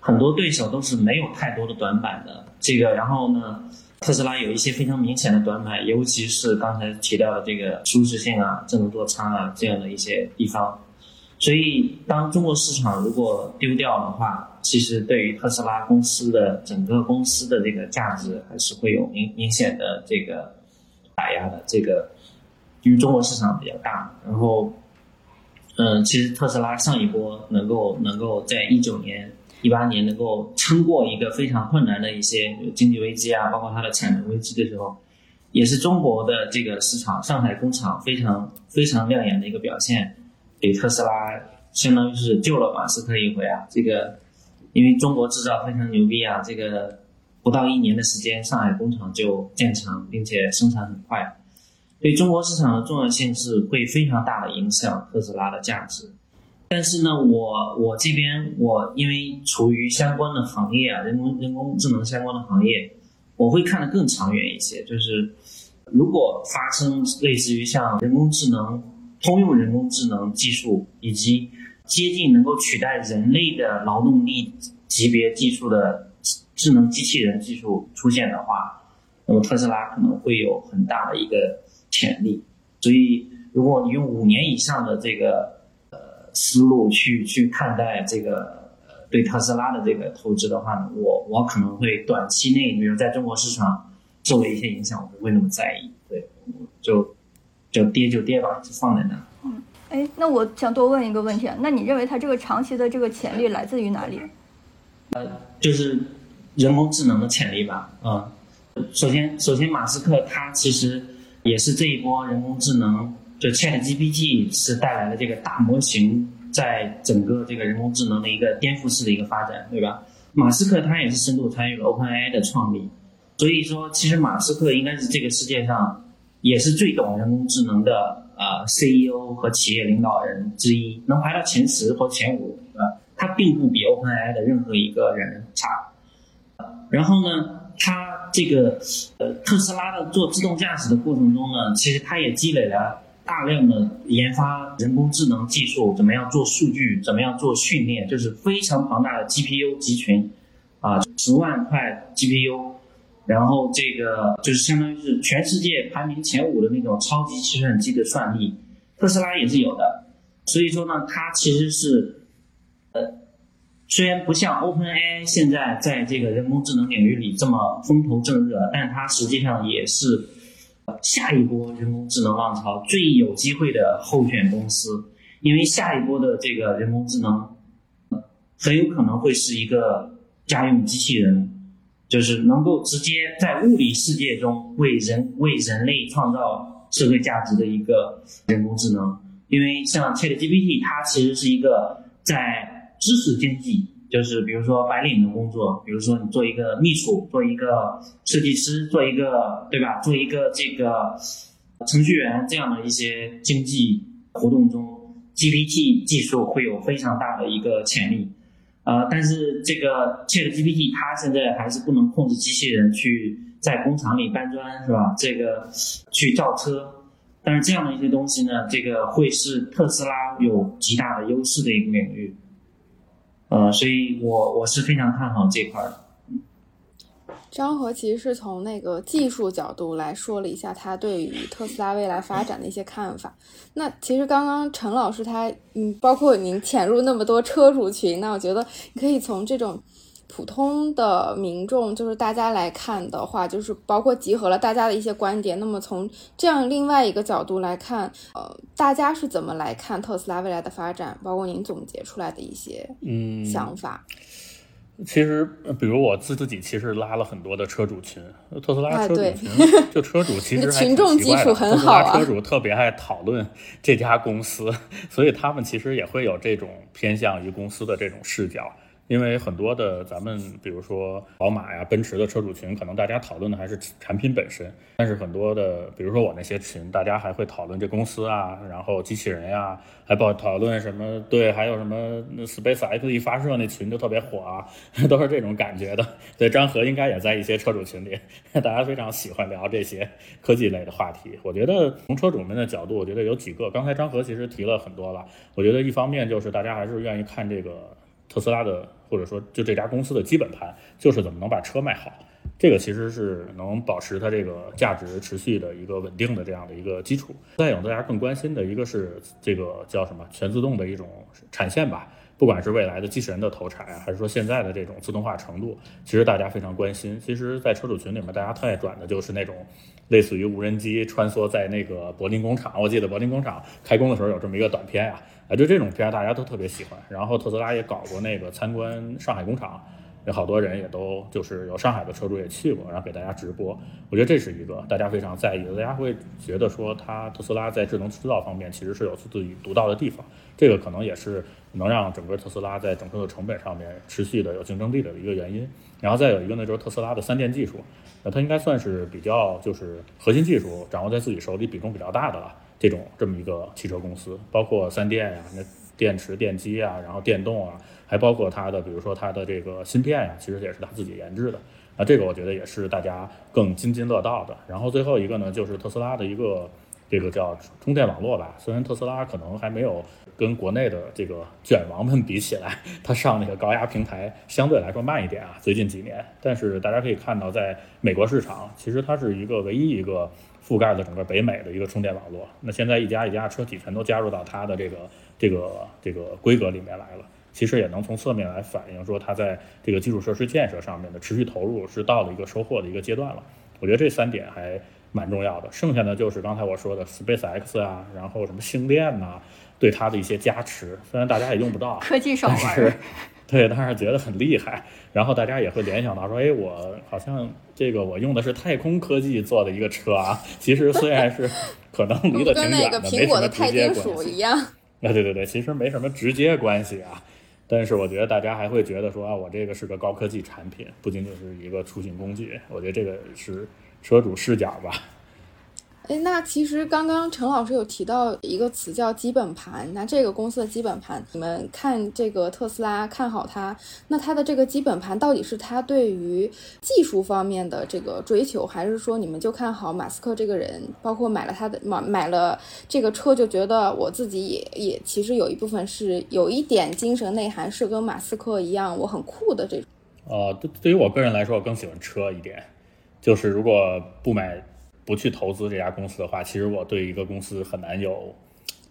[SPEAKER 5] 很多对手都是没有太多的短板的。这个，然后呢，特斯拉有一些非常明显的短板，尤其是刚才提到的这个舒适性啊、智能座舱啊这样的一些地方。所以，当中国市场如果丢掉的话，其实对于特斯拉公司的整个公司的这个价值还是会有明明显的这个打压的。这个。因为中国市场比较大，然后，嗯，其实特斯拉上一波能够能够在一九年、一八年能够撑过一个非常困难的一些经济危机啊，包括它的产能危机的时候，也是中国的这个市场上海工厂非常非常亮眼的一个表现，给特斯拉相当于是救了马斯克一回啊。这个因为中国制造非常牛逼啊，这个不到一年的时间，上海工厂就建成，并且生产很快。对中国市场的重要性是会非常大的影响特斯拉的价值，但是呢，我我这边我因为处于相关的行业啊，人工人工智能相关的行业，我会看得更长远一些。就是如果发生类似于像人工智能、通用人工智能技术以及接近能够取代人类的劳动力级别技术的智能机器人技术出现的话，那么特斯拉可能会有很大的一个。潜力，所以如果你用五年以上的这个思路去去看待这个对特斯拉的这个投资的话呢，我我可能会短期内，比如在中国市场受了一些影响，我不会那么在意，对，就就跌就跌吧，就放在那。
[SPEAKER 1] 嗯，哎，那我想多问一个问题啊，那你认为它这个长期的这个潜力来自于哪里？
[SPEAKER 5] 呃，就是人工智能的潜力吧，嗯，首先首先马斯克他其实。也是这一波人工智能，就 Chat GPT 是带来了这个大模型在整个这个人工智能的一个颠覆式的一个发展，对吧？马斯克他也是深度参与了 OpenAI 的创立，所以说其实马斯克应该是这个世界上也是最懂人工智能的呃 CEO 和企业领导人之一，能排到前十或前五，啊，他并不比 OpenAI 的任何一个人差。然后呢，他。这个呃，特斯拉的做自动驾驶的过程中呢，其实他也积累了大量的研发人工智能技术，怎么样做数据，怎么样做训练，就是非常庞大的 GPU 集群，啊，十万块 GPU，然后这个就是相当于是全世界排名前五的那种超级计算机的算力，特斯拉也是有的，所以说呢，它其实是呃。虽然不像 OpenAI 现在在这个人工智能领域里这么风头正热，但它实际上也是下一波人工智能浪潮最有机会的候选公司。因为下一波的这个人工智能很有可能会是一个家用机器人，就是能够直接在物理世界中为人为人类创造社会价值的一个人工智能。因为像 ChatGPT，它其实是一个在知识经济就是比如说白领的工作，比如说你做一个秘书，做一个设计师，做一个对吧？做一个这个程序员这样的一些经济活动中，GPT 技术会有非常大的一个潜力。呃，但是这个 ChatGPT 它现在还是不能控制机器人去在工厂里搬砖是吧？这个去造车，但是这样的一些东西呢，这个会是特斯拉有极大的优势的一个领域。呃，所以我我是非常看好这块的。
[SPEAKER 3] 张和其实是从那个技术角度来说了一下他对于特斯拉未来发展的一些看法。那其实刚刚陈老师他嗯，包括您潜入那么多车主群，那我觉得你可以从这种。普通的民众，就是大家来看的话，就是包括集合了大家的一些观点。那么从这样另外一个角度来看，呃，大家是怎么来看特斯拉未来的发展？包括您总结出来的一些嗯想法。
[SPEAKER 4] 其实，比如我自自己其实拉了很多的车主群，特斯拉车主群，就车主其实
[SPEAKER 3] 群众基础很好
[SPEAKER 4] 啊。车主特别爱讨论这家公司，所以他们其实也会有这种偏向于公司的这种视角。因为很多的咱们，比如说宝马呀、奔驰的车主群，可能大家讨论的还是产品本身，但是很多的，比如说我那些群，大家还会讨论这公司啊，然后机器人呀，还报讨论什么对，还有什么 Space X 一发射那群就特别火啊，都是这种感觉的。对，张和应该也在一些车主群里，大家非常喜欢聊这些科技类的话题。我觉得从车主们的角度，我觉得有几个，刚才张和其实提了很多了。我觉得一方面就是大家还是愿意看这个特斯拉的。或者说，就这家公司的基本盘就是怎么能把车卖好，这个其实是能保持它这个价值持续的一个稳定的这样的一个基础。再有，大家更关心的一个是这个叫什么全自动的一种产线吧，不管是未来的机器人的投产啊，还是说现在的这种自动化程度，其实大家非常关心。其实，在车主群里面，大家特爱转的就是那种类似于无人机穿梭在那个柏林工厂。我记得柏林工厂开工的时候有这么一个短片呀。啊，就这种片大家都特别喜欢。然后特斯拉也搞过那个参观上海工厂，有好多人也都就是有上海的车主也去过，然后给大家直播。我觉得这是一个大家非常在意的，大家会觉得说，它特斯拉在智能制造方面其实是有自己独到的地方。这个可能也是能让整个特斯拉在整个的成本上面持续的有竞争力的一个原因。然后再有一个呢，就是特斯拉的三电技术，那它应该算是比较就是核心技术掌握在自己手里比重比较大的了。这种这么一个汽车公司，包括三电呀，那电池、电机啊，然后电动啊，还包括它的，比如说它的这个芯片呀，其实也是它自己研制的。那这个我觉得也是大家更津津乐道的。然后最后一个呢，就是特斯拉的一个这个叫充电网络吧。虽然特斯拉可能还没有跟国内的这个卷王们比起来，它上那个高压平台相对来说慢一点啊，最近几年。但是大家可以看到，在美国市场，其实它是一个唯一一个。覆盖了整个北美的一个充电网络，那现在一家一家车企全都加入到它的这个这个这个规格里面来了，其实也能从侧面来反映说它在这个基础设施建设上面的持续投入是到了一个收获的一个阶段了。我觉得这三点还蛮重要的，剩下的就是刚才我说的 Space X 啊，然后什么星链呐，对它的一些加持，虽然大家也用不到，
[SPEAKER 1] 科技手
[SPEAKER 4] 环。对，当然觉得很厉害，然后大家也会联想到说，哎，我好像这个我用的是太空科技做的一个车啊。其实虽然是可能离得 挺远的，没什么直接关系。啊，对对对，其实没什么直接关系啊。但是我觉得大家还会觉得说啊，我这个是个高科技产品，不仅仅是一个出行工具。我觉得这个是车主视角吧。
[SPEAKER 3] 哎，那其实刚刚陈老师有提到一个词叫基本盘，那这个公司的基本盘，你们看这个特斯拉看好它，那它的这个基本盘到底是它对于技术方面的这个追求，还是说你们就看好马斯克这个人，包括买了他的买买了这个车就觉得我自己也也其实有一部分是有一点精神内涵，是跟马斯克一样，我很酷的这种。
[SPEAKER 4] 呃，对，对于我个人来说，我更喜欢车一点，就是如果不买。不去投资这家公司的话，其实我对一个公司很难有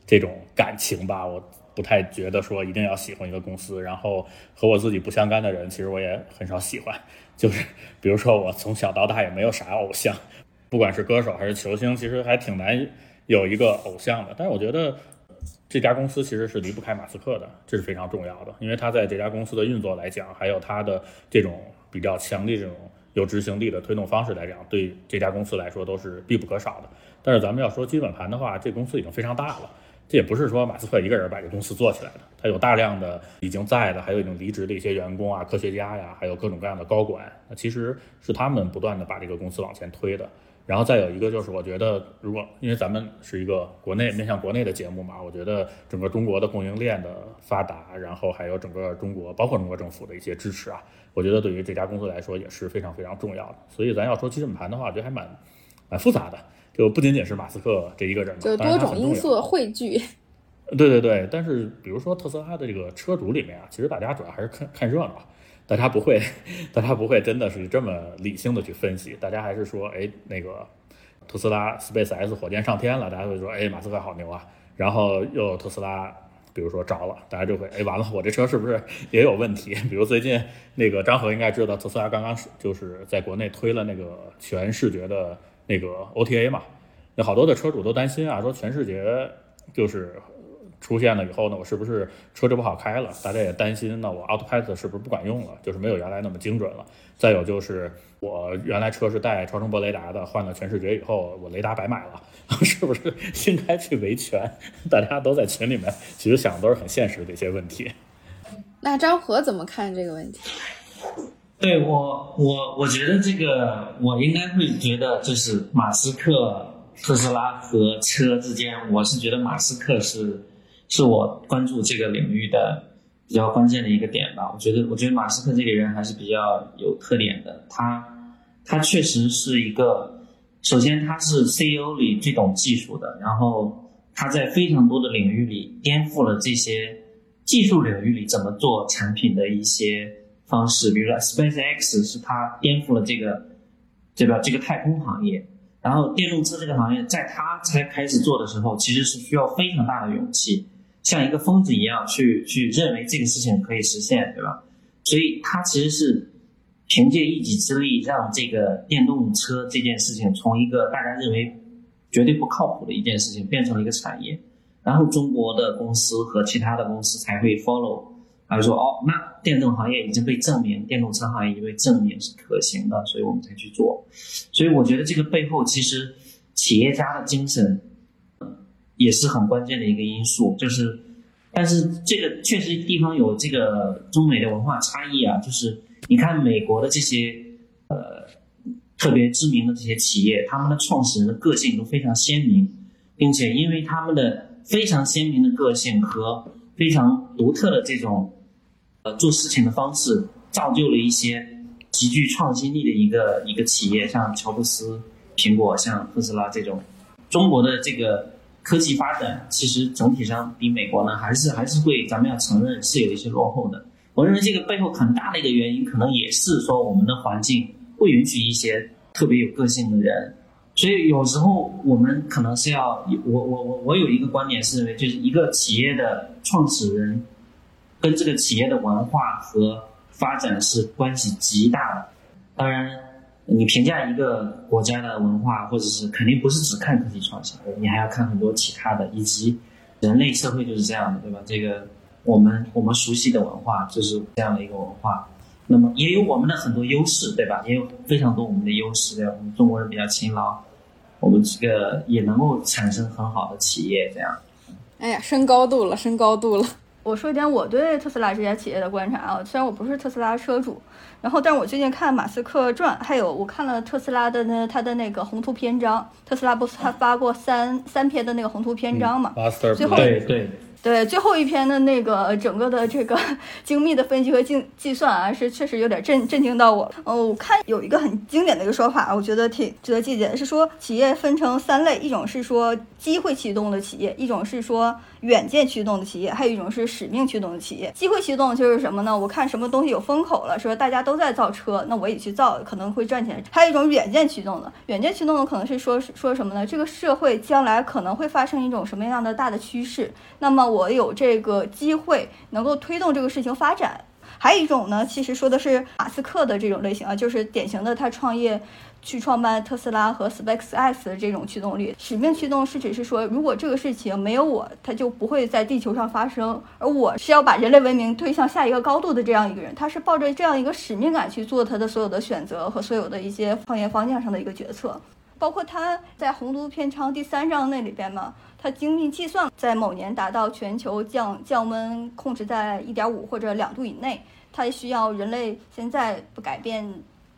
[SPEAKER 4] 这种感情吧。我不太觉得说一定要喜欢一个公司，然后和我自己不相干的人，其实我也很少喜欢。就是比如说我从小到大也没有啥偶像，不管是歌手还是球星，其实还挺难有一个偶像的。但是我觉得这家公司其实是离不开马斯克的，这是非常重要的，因为他在这家公司的运作来讲，还有他的这种比较强力这种。有执行力的推动方式来讲，对这家公司来说都是必不可少的。但是咱们要说基本盘的话，这公司已经非常大了。这也不是说马斯克一个人把这公司做起来的，他有大量的已经在的，还有已经离职的一些员工啊、科学家呀，还有各种各样的高管。那其实是他们不断的把这个公司往前推的。然后再有一个就是，我觉得如果因为咱们是一个国内面向国内的节目嘛，我觉得整个中国的供应链的发达，然后还有整个中国，包括中国政府的一些支持啊。我觉得对于这家公司来说也是非常非常重要的，所以咱要说基本盘的话，我觉得还蛮蛮复杂的，就不仅仅是马斯克这一个人，
[SPEAKER 3] 就多种因素汇聚。
[SPEAKER 4] 对对对，但是比如说特斯拉的这个车主里面啊，其实大家主要还是看看热闹，大家不会，大家不会真的是这么理性的去分析，大家还是说，哎，那个特斯拉 Space X 火箭上天了，大家会说，哎，马斯克好牛啊，然后又特斯拉。比如说着了，大家就会哎完了，我这车是不是也有问题？比如最近那个张和应该知道，特斯拉刚刚就是在国内推了那个全视觉的那个 OTA 嘛，那好多的车主都担心啊，说全视觉就是出现了以后呢，我是不是车就不好开了？大家也担心，那我 Autopilot 是不是不管用了？就是没有原来那么精准了。再有就是我原来车是带超声波雷达的，换了全视觉以后，我雷达白买了。是不是应该去维权？大家都在群里面，其实想的都是很现实的一些问题。
[SPEAKER 3] 那张和怎么看这个问题？
[SPEAKER 5] 对我，我我觉得这个，我应该会觉得，就是马斯克、特斯拉和车之间，我是觉得马斯克是是我关注这个领域的比较关键的一个点吧。我觉得，我觉得马斯克这个人还是比较有特点的。他他确实是一个，首先他是 CEO 里最懂技术的，然后他在非常多的领域里颠覆了这些技术领域里怎么做产品的一些。方式，比如说 SpaceX 是他颠覆了这个，对吧？这个太空行业，然后电动车这个行业，在他才开始做的时候，其实是需要非常大的勇气，像一个疯子一样去去认为这个事情可以实现，对吧？所以他其实是凭借一己之力，让这个电动车这件事情从一个大家认为绝对不靠谱的一件事情，变成了一个产业，然后中国的公司和其他的公司才会 follow。他说：“哦，那电动行业已经被证明，电动车行业已经被证明是可行的，所以我们才去做。所以我觉得这个背后其实企业家的精神也是很关键的一个因素。就是，但是这个确实地方有这个中美的文化差异啊。就是你看美国的这些呃特别知名的这些企业，他们的创始人的个性都非常鲜明，并且因为他们的非常鲜明的个性和非常独特的这种。”呃，做事情的方式造就了一些极具创新力的一个一个企业，像乔布斯、苹果、像特斯拉这种。中国的这个科技发展，其实总体上比美国呢，还是还是会，咱们要承认是有一些落后的。我认为这个背后很大的一个原因，可能也是说我们的环境不允许一些特别有个性的人。所以有时候我们可能是要，我我我我有一个观点是认为，就是一个企业的创始人。跟这个企业的文化和发展是关系极大的。当然，你评价一个国家的文化，或者是肯定不是只看科技创新，你还要看很多其他的，以及人类社会就是这样的，对吧？这个我们我们熟悉的文化就是这样的一个文化。那么也有我们的很多优势，对吧？也有非常多我们的优势，对吧？我们中国人比较勤劳，我们这个也能够产生很好的企业，这样。
[SPEAKER 3] 哎呀，升高度了，升高度了。
[SPEAKER 1] 我说一点我对特斯拉这家企业的观察啊，虽然我不是特斯拉车主，然后，但是我最近看马斯克传，还有我看了特斯拉的那他的那个宏图篇章，特斯拉不是他发过三三篇的那个宏图篇章嘛，最后
[SPEAKER 5] 对对。
[SPEAKER 1] 对最后一篇的那个整个的这个精密的分析和计计算啊，是确实有点震震惊到我了。哦，我看有一个很经典的一个说法，我觉得挺值得借鉴，是说企业分成三类，一种是说机会启动的企业，一种是说远见驱动的企业，还有一种是使命驱动的企业。机会驱动就是什么呢？我看什么东西有风口了，说大家都在造车，那我也去造，可能会赚钱。还有一种远见驱动的，远见驱动的可能是说说什么呢？这个社会将来可能会发生一种什么样的大的趋势，那么。我有这个机会能够推动这个事情发展，还有一种呢，其实说的是马斯克的这种类型啊，就是典型的他创业去创办特斯拉和 SpaceX 的这种驱动力。使命驱动是指是说，如果这个事情没有我，它就不会在地球上发生，而我是要把人类文明推向下一个高度的这样一个人，他是抱着这样一个使命感去做他的所有的选择和所有的一些创业方向上的一个决策，包括他在宏图篇章第三章那里边嘛。他精密计算在某年达到全球降降温控制在一点五或者两度以内，它需要人类现在不改变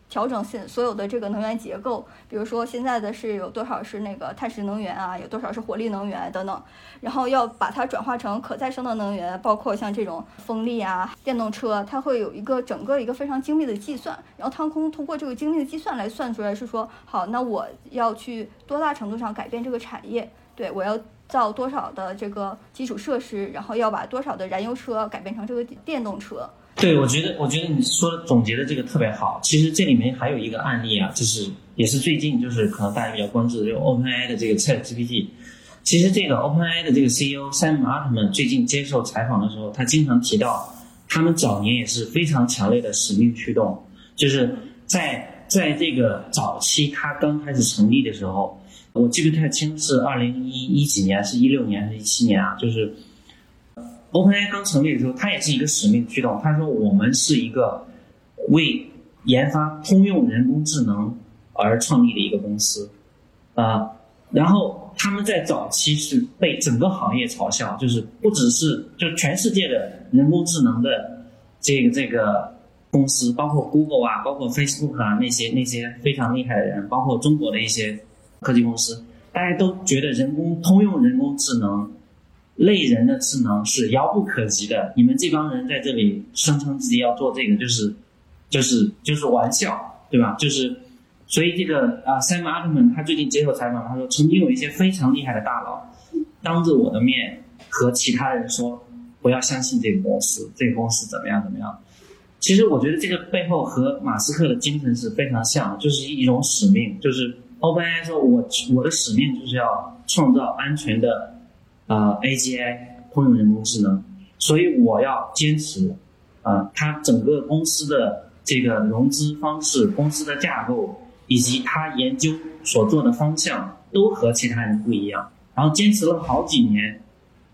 [SPEAKER 1] 调整现所有的这个能源结构，比如说现在的是有多少是那个碳石能源啊，有多少是火力能源等等，然后要把它转化成可再生的能源，包括像这种风力啊、电动车，它会有一个整个一个非常精密的计算，然后汤空通过这个精密的计算来算出来是说，好，那我要去多大程度上改变这个产业，对我要。造多少的这个基础设施，然后要把多少的燃油车改变成这个电动车？
[SPEAKER 5] 对，我觉得，我觉得你说总结的这个特别好。其实这里面还有一个案例啊，就是也是最近就是可能大家比较关注的，就 OpenAI 的这个 ChatGPT。其实这个 OpenAI 的这个 CEO Sam Altman 最近接受采访的时候，他经常提到，他们早年也是非常强烈的使命驱动，就是在在这个早期他刚开始成立的时候。我记不太清是二零一一几年，是一六年还是一七年啊？就是 OpenAI 刚成立的时候，它也是一个使命驱动。他说我们是一个为研发通用人工智能而创立的一个公司啊。然后他们在早期是被整个行业嘲笑，就是不只是就全世界的人工智能的这个这个公司，包括 Google 啊，包括 Facebook 啊那些那些非常厉害的人，包括中国的一些科技公司，大家都觉得人工通用人工智能。类人的智能是遥不可及的，你们这帮人在这里声称自己要做这个，就是，就是就是玩笑，对吧？就是，所以这个啊，Sam Altman 他最近接受采访，他说曾经有一些非常厉害的大佬，当着我的面和其他人说，不要相信这个公司，这个公司怎么样怎么样。其实我觉得这个背后和马斯克的精神是非常像，就是一种使命，就是 OpenAI 说我我的使命就是要创造安全的。啊，AGI 通用人工智能，所以我要坚持，啊，它整个公司的这个融资方式、公司的架构以及它研究所做的方向都和其他人不一样。然后坚持了好几年，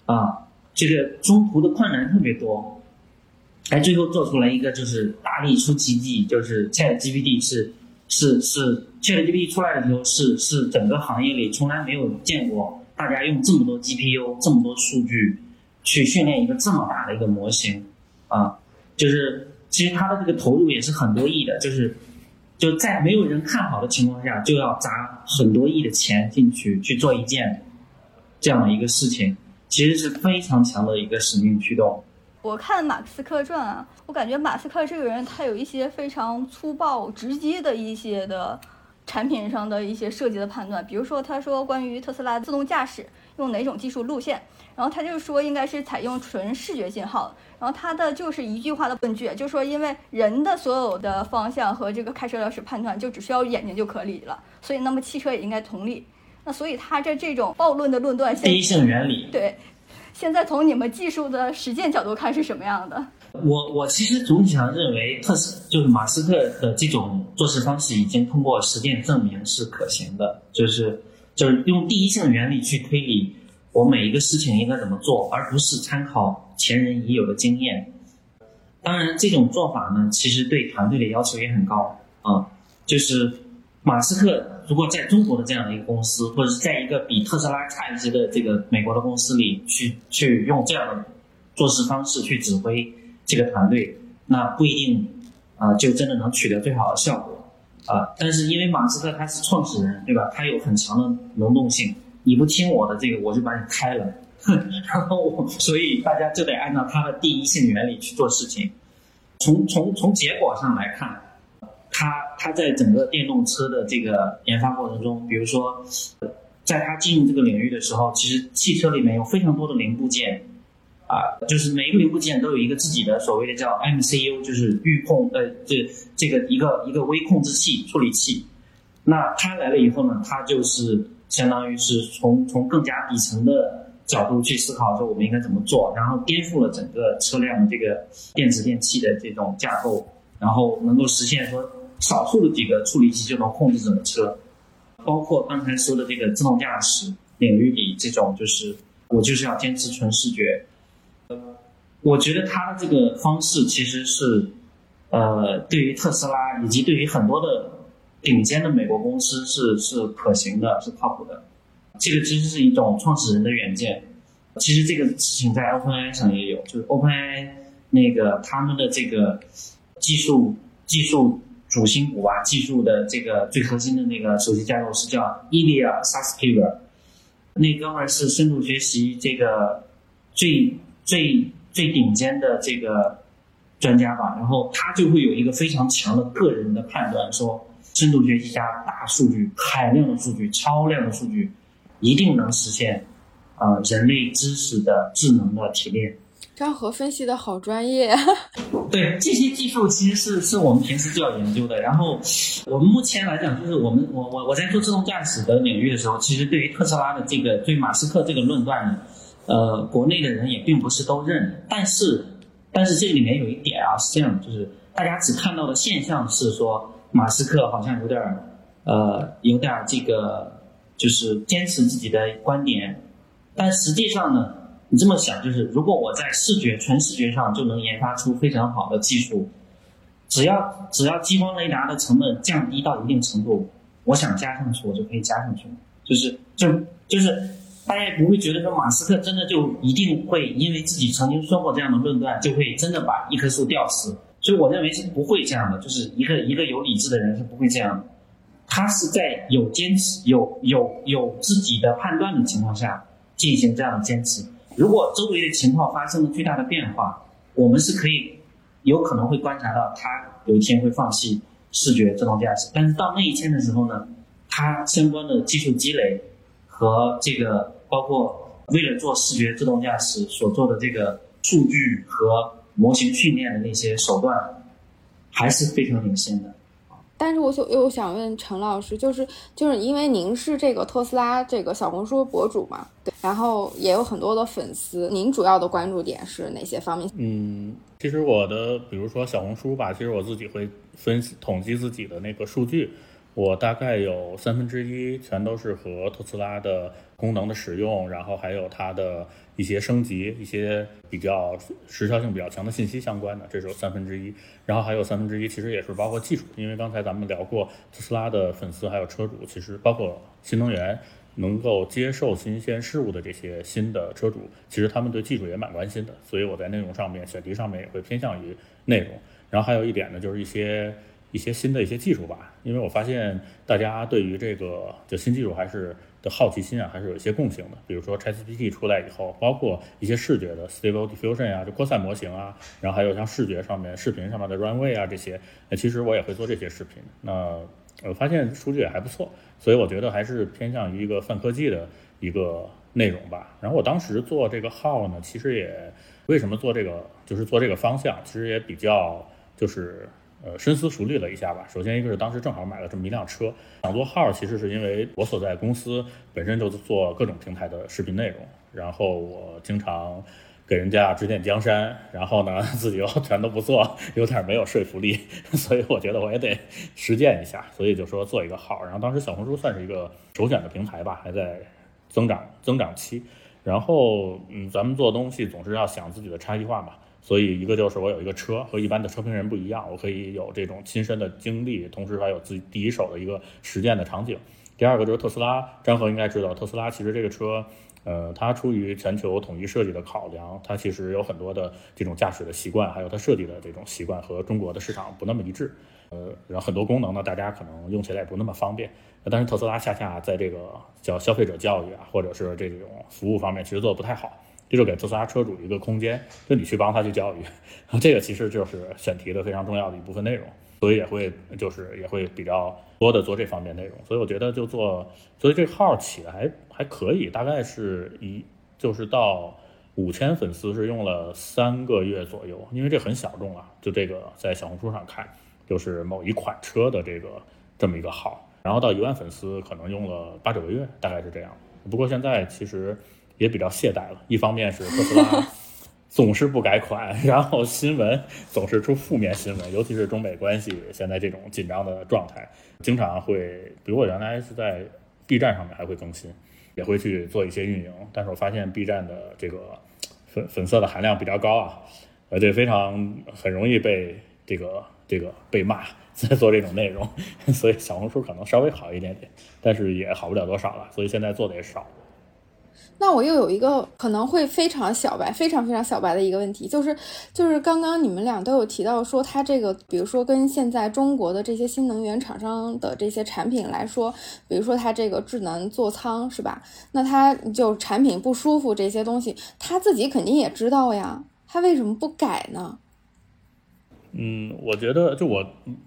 [SPEAKER 5] 啊，这个中途的困难特别多，哎，最后做出来一个就是大力出奇迹，就是 ChatGPT 是是是 ChatGPT 出来的时候是是整个行业里从来没有见过。大家用这么多 GPU、这么多数据去训练一个这么大的一个模型，啊，就是其实它的这个投入也是很多亿的，就是就在没有人看好的情况下，就要砸很多亿的钱进去去做一件这样的一个事情，其实是非常强的一个使命驱动。
[SPEAKER 1] 我看马斯克传啊，我感觉马斯克这个人他有一些非常粗暴、直接的一些的。产品上的一些设计的判断，比如说他说关于特斯拉自动驾驶用哪种技术路线，然后他就说应该是采用纯视觉信号，然后他的就是一句话的问句，就说因为人的所有的方向和这个开车钥匙判断就只需要眼睛就可以了，所以那么汽车也应该同理。那所以他这这种暴论的论断，
[SPEAKER 5] 第一性原理
[SPEAKER 1] 对，现在从你们技术的实践角度看是什么样的？
[SPEAKER 5] 我我其实总体上认为，特斯就是马斯克的这种做事方式已经通过实践证明是可行的，就是就是用第一性原理去推理我每一个事情应该怎么做，而不是参考前人已有的经验。当然，这种做法呢，其实对团队的要求也很高啊。就是马斯克如果在中国的这样的一个公司，或者是在一个比特斯拉差一些的这个美国的公司里去去用这样的做事方式去指挥。这个团队那不一定啊，就真的能取得最好的效果啊。但是因为马斯克他是创始人，对吧？他有很强的能动性。你不听我的这个，我就把你开了。然后，所以大家就得按照他的第一性原理去做事情。从从从结果上来看，他他在整个电动车的这个研发过程中，比如说，在他进入这个领域的时候，其实汽车里面有非常多的零部件。啊，就是每一个零部件都有一个自己的所谓的叫 MCU，就是预控呃，这这个一个一个微控制器处理器。那它来了以后呢，它就是相当于是从从更加底层的角度去思考说我们应该怎么做，然后颠覆了整个车辆的这个电子电器的这种架构，然后能够实现说少数的几个处理器就能控制整个车，包括刚才说的这个自动驾驶领域里这种就是我就是要坚持纯视觉。呃我觉得他的这个方式其实是，呃，对于特斯拉以及对于很多的顶尖的美国公司是是可行的，是靠谱的。这个其实是一种创始人的远见。其实这个事情在 OpenAI 上也有，就是 OpenAI 那个他们的这个技术技术主心骨啊，技术的这个最核心的那个首席架构师叫 Ilya Sutskever，那哥们儿是深度学习这个最最。最顶尖的这个专家吧，然后他就会有一个非常强的个人的判断，说深度学习加大数据、海量的数据、超量的数据，一定能实现啊人类知识的智能的提炼。
[SPEAKER 3] 张和分析的好专业。
[SPEAKER 5] 对这些技术，其实是是我们平时就要研究的。然后我们目前来讲，就是我们我我我在做自动驾驶的领域的时候，其实对于特斯拉的这个对马斯克这个论断呢。呃，国内的人也并不是都认，但是，但是这里面有一点啊，是这样，就是大家只看到的现象是说，马斯克好像有点儿，呃，有点儿这个，就是坚持自己的观点，但实际上呢，你这么想，就是如果我在视觉纯视觉上就能研发出非常好的技术，只要只要激光雷达的成本降低到一定程度，我想加上去，我就可以加上去，就是就就是。大家也不会觉得说马斯克真的就一定会因为自己曾经说过这样的论断，就会真的把一棵树吊死。所以我认为是不会这样的，就是一个一个有理智的人是不会这样的。他是在有坚持、有有有自己的判断的情况下进行这样的坚持。如果周围的情况发生了巨大的变化，我们是可以有可能会观察到他有一天会放弃视觉自动驾驶。但是到那一天的时候呢，他相关的技术积累和这个包括为了做视觉自动驾驶所做的这个数据和模型训练的那些手段，还是非常领先的。
[SPEAKER 3] 但是我想又想问陈老师，就是就是因为您是这个特斯拉这个小红书博主嘛，对，然后也有很多的粉丝，您主要的关注点是哪些方面？
[SPEAKER 4] 嗯，其实我的比如说小红书吧，其实我自己会分析统计自己的那个数据。我大概有三分之一全都是和特斯拉的功能的使用，然后还有它的一些升级、一些比较时效性比较强的信息相关的，这是有三分之一。然后还有三分之一其实也是包括技术，因为刚才咱们聊过特斯拉的粉丝还有车主，其实包括新能源能够接受新鲜事物的这些新的车主，其实他们对技术也蛮关心的。所以我在内容上面选题上面也会偏向于内容。然后还有一点呢，就是一些。一些新的一些技术吧，因为我发现大家对于这个就新技术还是的好奇心啊，还是有一些共性的。比如说 ChatGPT 出来以后，包括一些视觉的 Stable Diffusion 啊，就扩散模型啊，然后还有像视觉上面、视频上面的 Runway 啊这些，那其实我也会做这些视频。那我发现数据也还不错，所以我觉得还是偏向于一个泛科技的一个内容吧。然后我当时做这个号呢，其实也为什么做这个，就是做这个方向，其实也比较就是。呃，深思熟虑了一下吧。首先，一个是当时正好买了这么一辆车，想做号，其实是因为我所在公司本身就是做各种平台的视频内容，然后我经常给人家指点江山，然后呢自己又全都不做，有点没有说服力，所以我觉得我也得实践一下，所以就说做一个号。然后当时小红书算是一个首选的平台吧，还在增长增长期。然后嗯，咱们做东西总是要想自己的差异化嘛。所以，一个就是我有一个车，和一般的车评人不一样，我可以有这种亲身的经历，同时还有自己第一手的一个实践的场景。第二个就是特斯拉，张和应该知道，特斯拉其实这个车，呃，它出于全球统一设计的考量，它其实有很多的这种驾驶的习惯，还有它设计的这种习惯和中国的市场不那么一致。呃，然后很多功能呢，大家可能用起来也不那么方便。但是特斯拉恰恰在这个叫消费者教育啊，或者是这种服务方面，其实做的不太好。这就给特斯拉车主一个空间，就你去帮他去教育，这个其实就是选题的非常重要的一部分内容，所以也会就是也会比较多的做这方面内容，所以我觉得就做，所以这号起的还还可以，大概是一就是到五千粉丝是用了三个月左右，因为这很小众啊，就这个在小红书上看，就是某一款车的这个这么一个号，然后到一万粉丝可能用了八九个月，大概是这样。不过现在其实。也比较懈怠了。一方面是特斯拉 总是不改款，然后新闻总是出负面新闻，尤其是中美关系现在这种紧张的状态，经常会，比如我原来是在 B 站上面还会更新，也会去做一些运营，但是我发现 B 站的这个粉粉色的含量比较高啊，而且非常很容易被这个这个被骂在做这种内容，所以小红书可能稍微好一点点，但是也好不了多少了，所以现在做的也少。
[SPEAKER 3] 那我又有一个可能会非常小白、非常非常小白的一个问题，就是，就是刚刚你们俩都有提到说，它这个，比如说跟现在中国的这些新能源厂商的这些产品来说，比如说它这个智能座舱是吧？那它就产品不舒服这些东西，他自己肯定也知道呀，他为什么不改呢？
[SPEAKER 4] 嗯，我觉得就我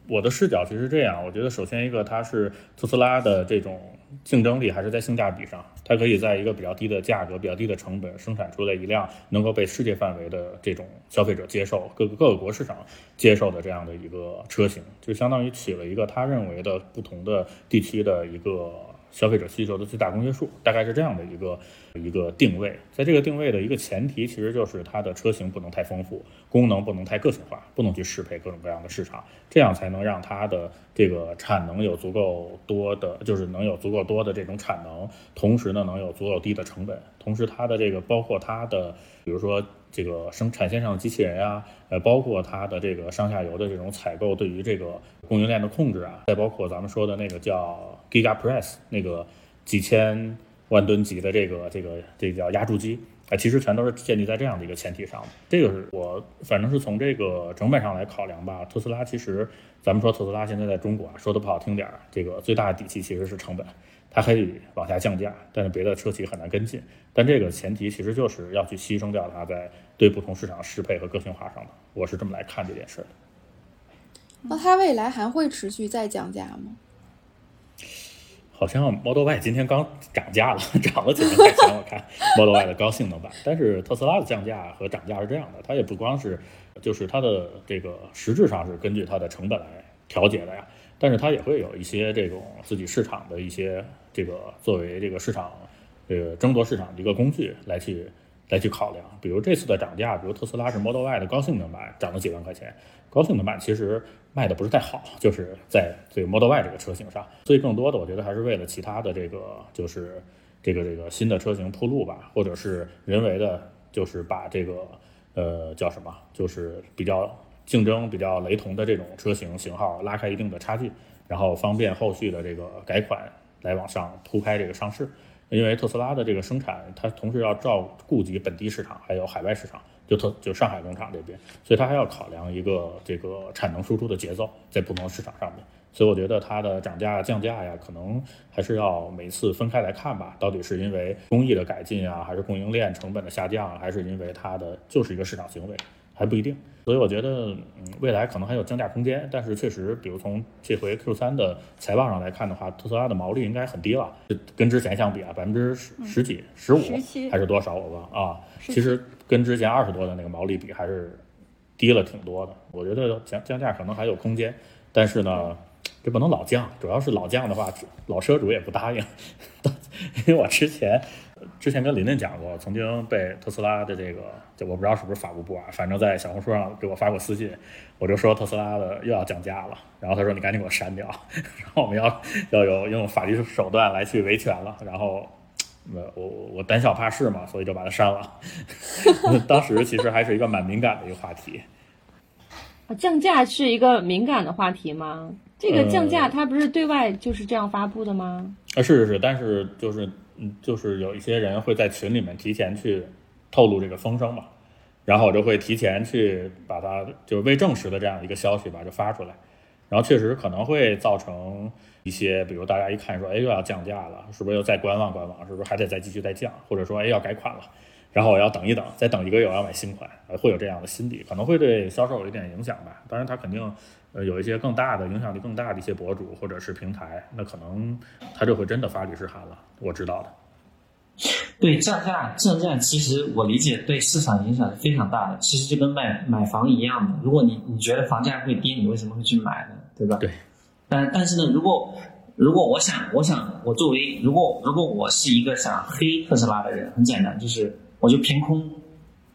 [SPEAKER 4] 我的视角其实这样，我觉得首先一个它是特斯拉的这种。竞争力还是在性价比上，它可以在一个比较低的价格、比较低的成本生产出来一辆能够被世界范围的这种消费者接受、各个各个国市场接受的这样的一个车型，就相当于起了一个他认为的不同的地区的一个。消费者需求的最大公约数，大概是这样的一个一个定位。在这个定位的一个前提，其实就是它的车型不能太丰富，功能不能太个性化，不能去适配各种各样的市场，这样才能让它的这个产能有足够多的，就是能有足够多的这种产能，同时呢能有足够低的成本，同时它的这个包括它的，比如说。这个生产线上的机器人啊，呃，包括它的这个上下游的这种采购，对于这个供应链的控制啊，再包括咱们说的那个叫 Giga Press 那个几千万吨级的这个这个这个叫压铸机，啊，其实全都是建立在这样的一个前提上。这个是我反正是从这个成本上来考量吧。特斯拉其实咱们说特斯拉现在在中国啊，说的不好听点儿，这个最大的底气其实是成本，它可以往下降价，但是别的车企很难跟进。但这个前提其实就是要去牺牲掉它在对不同市场适配和个性化上的。我是这么来看这件事的。
[SPEAKER 3] 那它未来还会持续再降价吗？
[SPEAKER 4] 好像 Model Y 今天刚涨价了，涨了几十块钱。我看 Model Y 的高性能版，但是特斯拉的降价和涨价是这样的，它也不光是，就是它的这个实质上是根据它的成本来调节的呀，但是它也会有一些这种自己市场的一些这个作为这个市场呃争夺市场的一个工具来去来去考量。比如这次的涨价，比如特斯拉是 Model Y 的高性能版涨了几万块钱，高性能版其实。卖的不是太好，就是在这个 Model Y 这个车型上，所以更多的我觉得还是为了其他的这个，就是这个这个新的车型铺路吧，或者是人为的，就是把这个呃叫什么，就是比较竞争比较雷同的这种车型型号拉开一定的差距，然后方便后续的这个改款来往上铺开这个上市。因为特斯拉的这个生产，它同时要照顾及本地市场还有海外市场。就特就上海工厂这边，所以它还要考量一个这个产能输出的节奏，在不同的市场上面，所以我觉得它的涨价降价呀，可能还是要每次分开来看吧。到底是因为工艺的改进啊，还是供应链成本的下降，还是因为它的就是一个市场行为，还不一定。所以我觉得，嗯，未来可能还有降价空间。但是确实，比如从这回 Q 三的财报上来看的话，特斯拉的毛利应该很低了，跟之前相比啊，百分之十十几、十五还是多少我忘啊。其实。跟之前二十多的那个毛利比还是低了挺多的，我觉得降降价可能还有空间，但是呢，这不能老降，主要是老降的话，老车主也不答应。因为我之前之前跟琳琳讲过，曾经被特斯拉的这个，就我不知道是不是法务部啊，反正在小红书上给我发过私信，我就说特斯拉的又要降价了，然后他说你赶紧给我删掉，然后我们要要有用法律手段来去维权了，然后。我我我胆小怕事嘛，所以就把它删了。当时其实还是一个蛮敏感的一个话题。
[SPEAKER 2] 啊，降价是一个敏感的话题吗？这个降价它不是对外就是这样发布的吗？
[SPEAKER 4] 啊，是是是，但是就是嗯，就是有一些人会在群里面提前去透露这个风声嘛，然后我就会提前去把它就是未证实的这样一个消息吧就发出来，然后确实可能会造成。一些，比如大家一看说，哎，又要降价了，是不是又再观望观望？是不是还得再继续再降？或者说，哎，要改款了，然后我要等一等，再等一个月我要买新款，会有这样的心理，可能会对销售有一点影响吧。当然，他肯定，呃，有一些更大的影响力更大的一些博主或者是平台，那可能他就会真的发律师函了。我知道的。
[SPEAKER 5] 对降价，降价其实我理解对市场影响是非常大的。其实就跟买买房一样的，如果你你觉得房价会跌，你为什么会去买呢？对吧？
[SPEAKER 4] 对。
[SPEAKER 5] 但但是呢，如果如果我想，我想我作为如果如果我是一个想黑特斯拉的人，很简单，就是我就凭空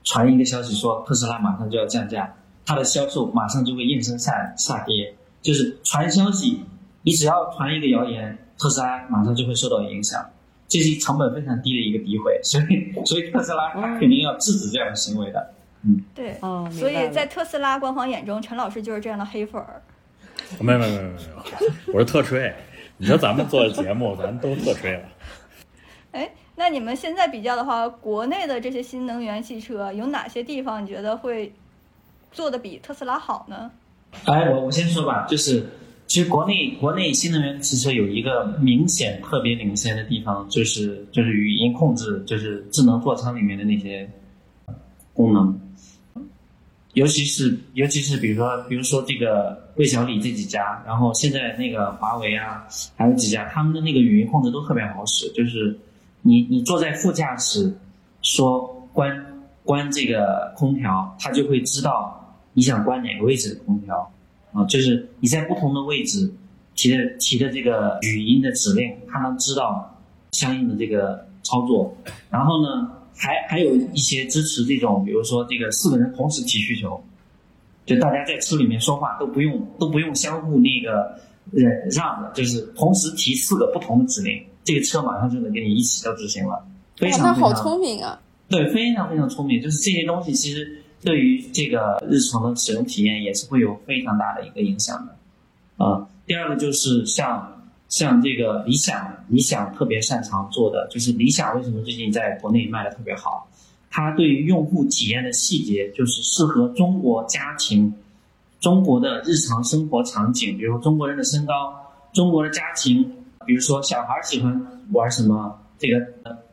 [SPEAKER 5] 传一个消息说特斯拉马上就要降价，它的销售马上就会应声下下跌。就是传消息，你只要传一个谣言，特斯拉马上就会受到影响，这是成本非常低的一个诋毁，所以 所以特斯拉它肯定要制止这样的行为的。嗯，
[SPEAKER 1] 对，所以在特斯拉官方眼中，陈老师就是这样的黑粉儿。
[SPEAKER 4] 没有没有没有没有，我是特吹。你说咱们做节目，咱都特吹了。
[SPEAKER 1] 哎，那你们现在比较的话，国内的这些新能源汽车有哪些地方你觉得会做的比特斯拉好呢？
[SPEAKER 5] 哎，我我先说吧，就是其实国内国内新能源汽车有一个明显特别领先的地方，就是就是语音控制，就是智能座舱里面的那些功能。尤其是，尤其是，比如说，比如说这个魏小李这几家，然后现在那个华为啊，还有几家，他们的那个语音控制都特别好使。就是你你坐在副驾驶，说关关这个空调，它就会知道你想关哪个位置的空调啊。就是你在不同的位置提的提的这个语音的指令，它能知道相应的这个操作。然后呢？还还有一些支持这种，比如说这个四个人同时提需求，就大家在车里面说话都不用都不用相互那个忍让的，就是同时提四个不同的指令，这个车马上就能给你一起就执行了，非常非常
[SPEAKER 3] 好聪明啊！
[SPEAKER 5] 对，非常非常聪明，就是这些东西其实对于这个日常的使用体验也是会有非常大的一个影响的。啊，第二个就是像像这个理想，理想特别擅长做的就是理想为什么最近在国内卖的特别好？它对于用户体验的细节，就是适合中国家庭、中国的日常生活场景，比如中国人的身高、中国的家庭，比如说小孩喜欢玩什么，这个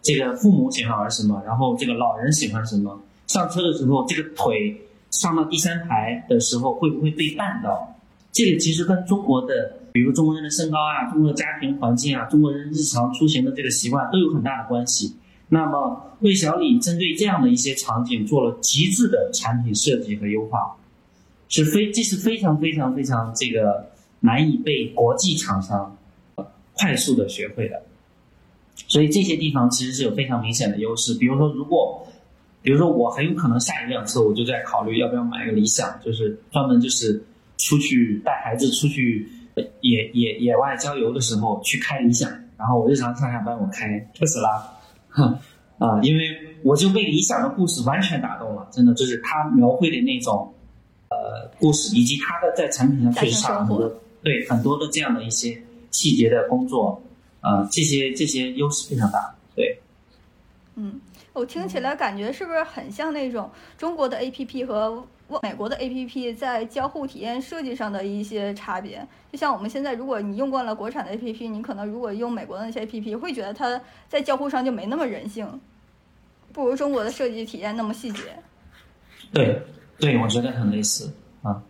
[SPEAKER 5] 这个父母喜欢玩什么，然后这个老人喜欢什么，上车的时候这个腿上到第三排的时候会不会被绊到？这个其实跟中国的，比如中国人的身高啊、中国的家庭环境啊、中国人日常出行的这个习惯都有很大的关系。那么，魏小李针对这样的一些场景做了极致的产品设计和优化，是非这是非常非常非常这个难以被国际厂商快速的学会的。所以这些地方其实是有非常明显的优势。比如说，如果比如说我很有可能下一辆车我就在考虑要不要买个理想，就是专门就是出去带孩子出去野野野外郊游的时候去开理想，然后我日常上下班我开特斯拉。啊，因为我就被理想的故事完全打动了，真的就是他描绘的那种，呃，故事，以及他的在产品上确实下了很多对很多的这样的一些细节的工作，啊，这些这些优势非常大，对。
[SPEAKER 1] 嗯，我听起来感觉是不是很像那种中国的 APP 和美国的 APP 在交互体验设计上的一些差别？就像我们现在，如果你用惯了国产的 APP，你可能如果用美国的那些 APP，会觉得它在交互上就没那么人性，不如中国的设计体验那么细节。
[SPEAKER 5] 对，对，我觉得很类似啊。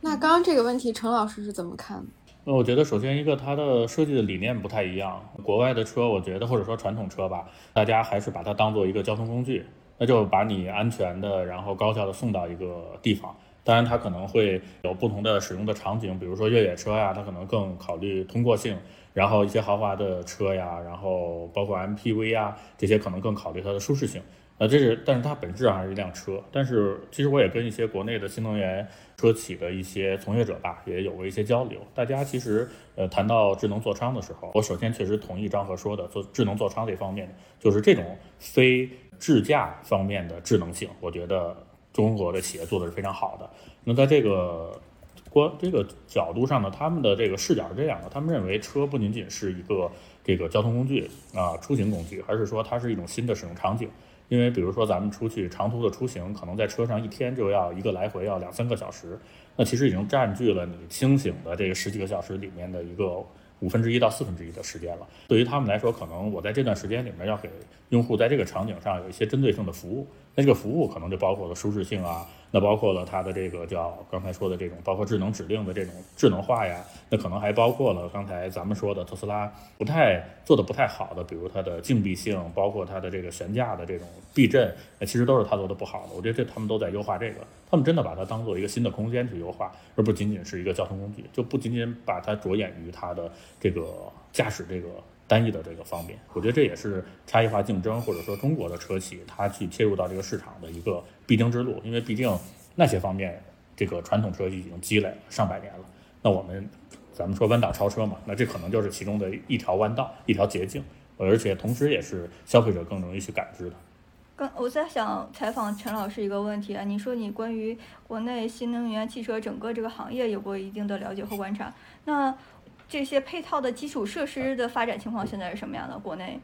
[SPEAKER 3] 那刚刚这个问题，陈老师是怎么看？
[SPEAKER 4] 那我觉得，首先一个它的设计的理念不太一样。国外的车，我觉得或者说传统车吧，大家还是把它当做一个交通工具，那就把你安全的，然后高效的送到一个地方。当然，它可能会有不同的使用的场景，比如说越野车呀，它可能更考虑通过性；然后一些豪华的车呀，然后包括 MPV 呀，这些可能更考虑它的舒适性。那，这是，但是它本质上还是一辆车。但是其实我也跟一些国内的新能源车企的一些从业者吧，也有过一些交流。大家其实呃谈到智能座舱的时候，我首先确实同意张和说的，做智能座舱这方面，就是这种非智驾方面的智能性，我觉得中国的企业做的是非常好的。那在这个关这个角度上呢，他们的这个视角是这样的：他们认为车不仅仅是一个这个交通工具啊，出行工具，而是说它是一种新的使用场景。因为比如说咱们出去长途的出行，可能在车上一天就要一个来回要两三个小时，那其实已经占据了你清醒的这个十几个小时里面的一个五分之一到四分之一的时间了。对于他们来说，可能我在这段时间里面要给用户在这个场景上有一些针对性的服务，那这个服务可能就包括了舒适性啊。那包括了它的这个叫刚才说的这种，包括智能指令的这种智能化呀，那可能还包括了刚才咱们说的特斯拉不太做的不太好的，比如它的静闭性，包括它的这个悬架的这种避震，那其实都是它做的不好的。我觉得这他们都在优化这个，他们真的把它当做一个新的空间去优化，而不仅仅是一个交通工具，就不仅仅把它着眼于它的这个驾驶这个。单一的这个方面，我觉得这也是差异化竞争，或者说中国的车企它去切入到这个市场的一个必经之路。因为毕竟那些方面，这个传统车企已经积累了上百年了。那我们咱们说弯道超车嘛，那这可能就是其中的一条弯道，一条捷径，而且同时也是消费者更容易去感知的。
[SPEAKER 1] 刚我在想采访陈老师一个问题啊，你说你关于国内新能源汽车整个这个行业有过一定的了解和观察，那？这些配套的基础设施的发展情况现在是什么样的？国内，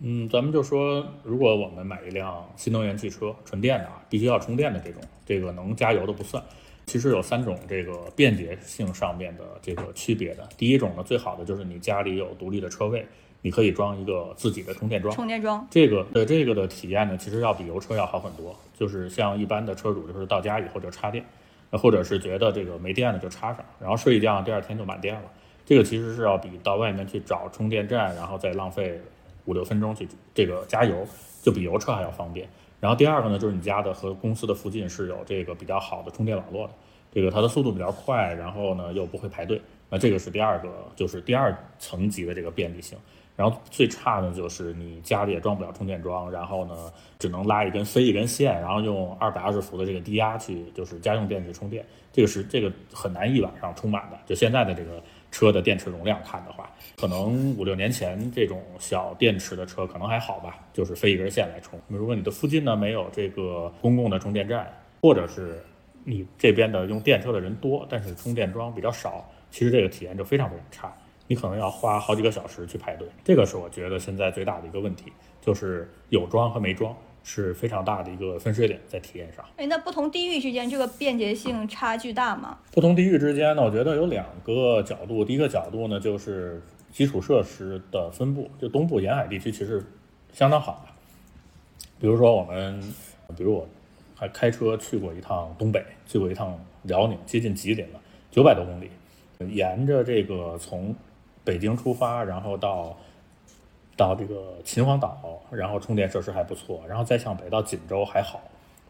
[SPEAKER 4] 嗯，咱们就说，如果我们买一辆新能源汽车，纯电的啊，必须要充电的这种，这个能加油的不算。其实有三种这个便捷性上面的这个区别的。第一种呢，最好的就是你家里有独立的车位，你可以装一个自己的充电桩。
[SPEAKER 1] 充电桩，
[SPEAKER 4] 这个的这个的体验呢，其实要比油车要好很多。就是像一般的车主，就是到家以后就插电，那或者是觉得这个没电了就插上，然后睡一觉，第二天就满电了。这个其实是要比到外面去找充电站，然后再浪费五六分钟去这个加油，就比油车还要方便。然后第二个呢，就是你家的和公司的附近是有这个比较好的充电网络的，这个它的速度比较快，然后呢又不会排队。那这个是第二个，就是第二层级的这个便利性。然后最差的就是你家里也装不了充电桩，然后呢只能拉一根飞一根线，然后用二百二十伏的这个低压去就是家用电去充电，这个是这个很难一晚上充满的。就现在的这个。车的电池容量看的话，可能五六年前这种小电池的车可能还好吧，就是飞一根线来充。那么如果你的附近呢没有这个公共的充电站，或者是你这边的用电车的人多，但是充电桩比较少，其实这个体验就非常非常差。你可能要花好几个小时去排队。这个是我觉得现在最大的一个问题，就是有装和没装是非常大的一个分水岭在体验上。
[SPEAKER 1] 哎，那不同地域之间这个便捷性差距大吗？
[SPEAKER 4] 不同地域之间呢，我觉得有两个角度。第一个角度呢，就是基础设施的分布，就东部沿海地区其实相当好的。比如说我们，比如我还开车去过一趟东北，去过一趟辽宁，接近吉林了，九百多公里，沿着这个从北京出发，然后到到这个秦皇岛，然后充电设施还不错，然后再向北到锦州还好，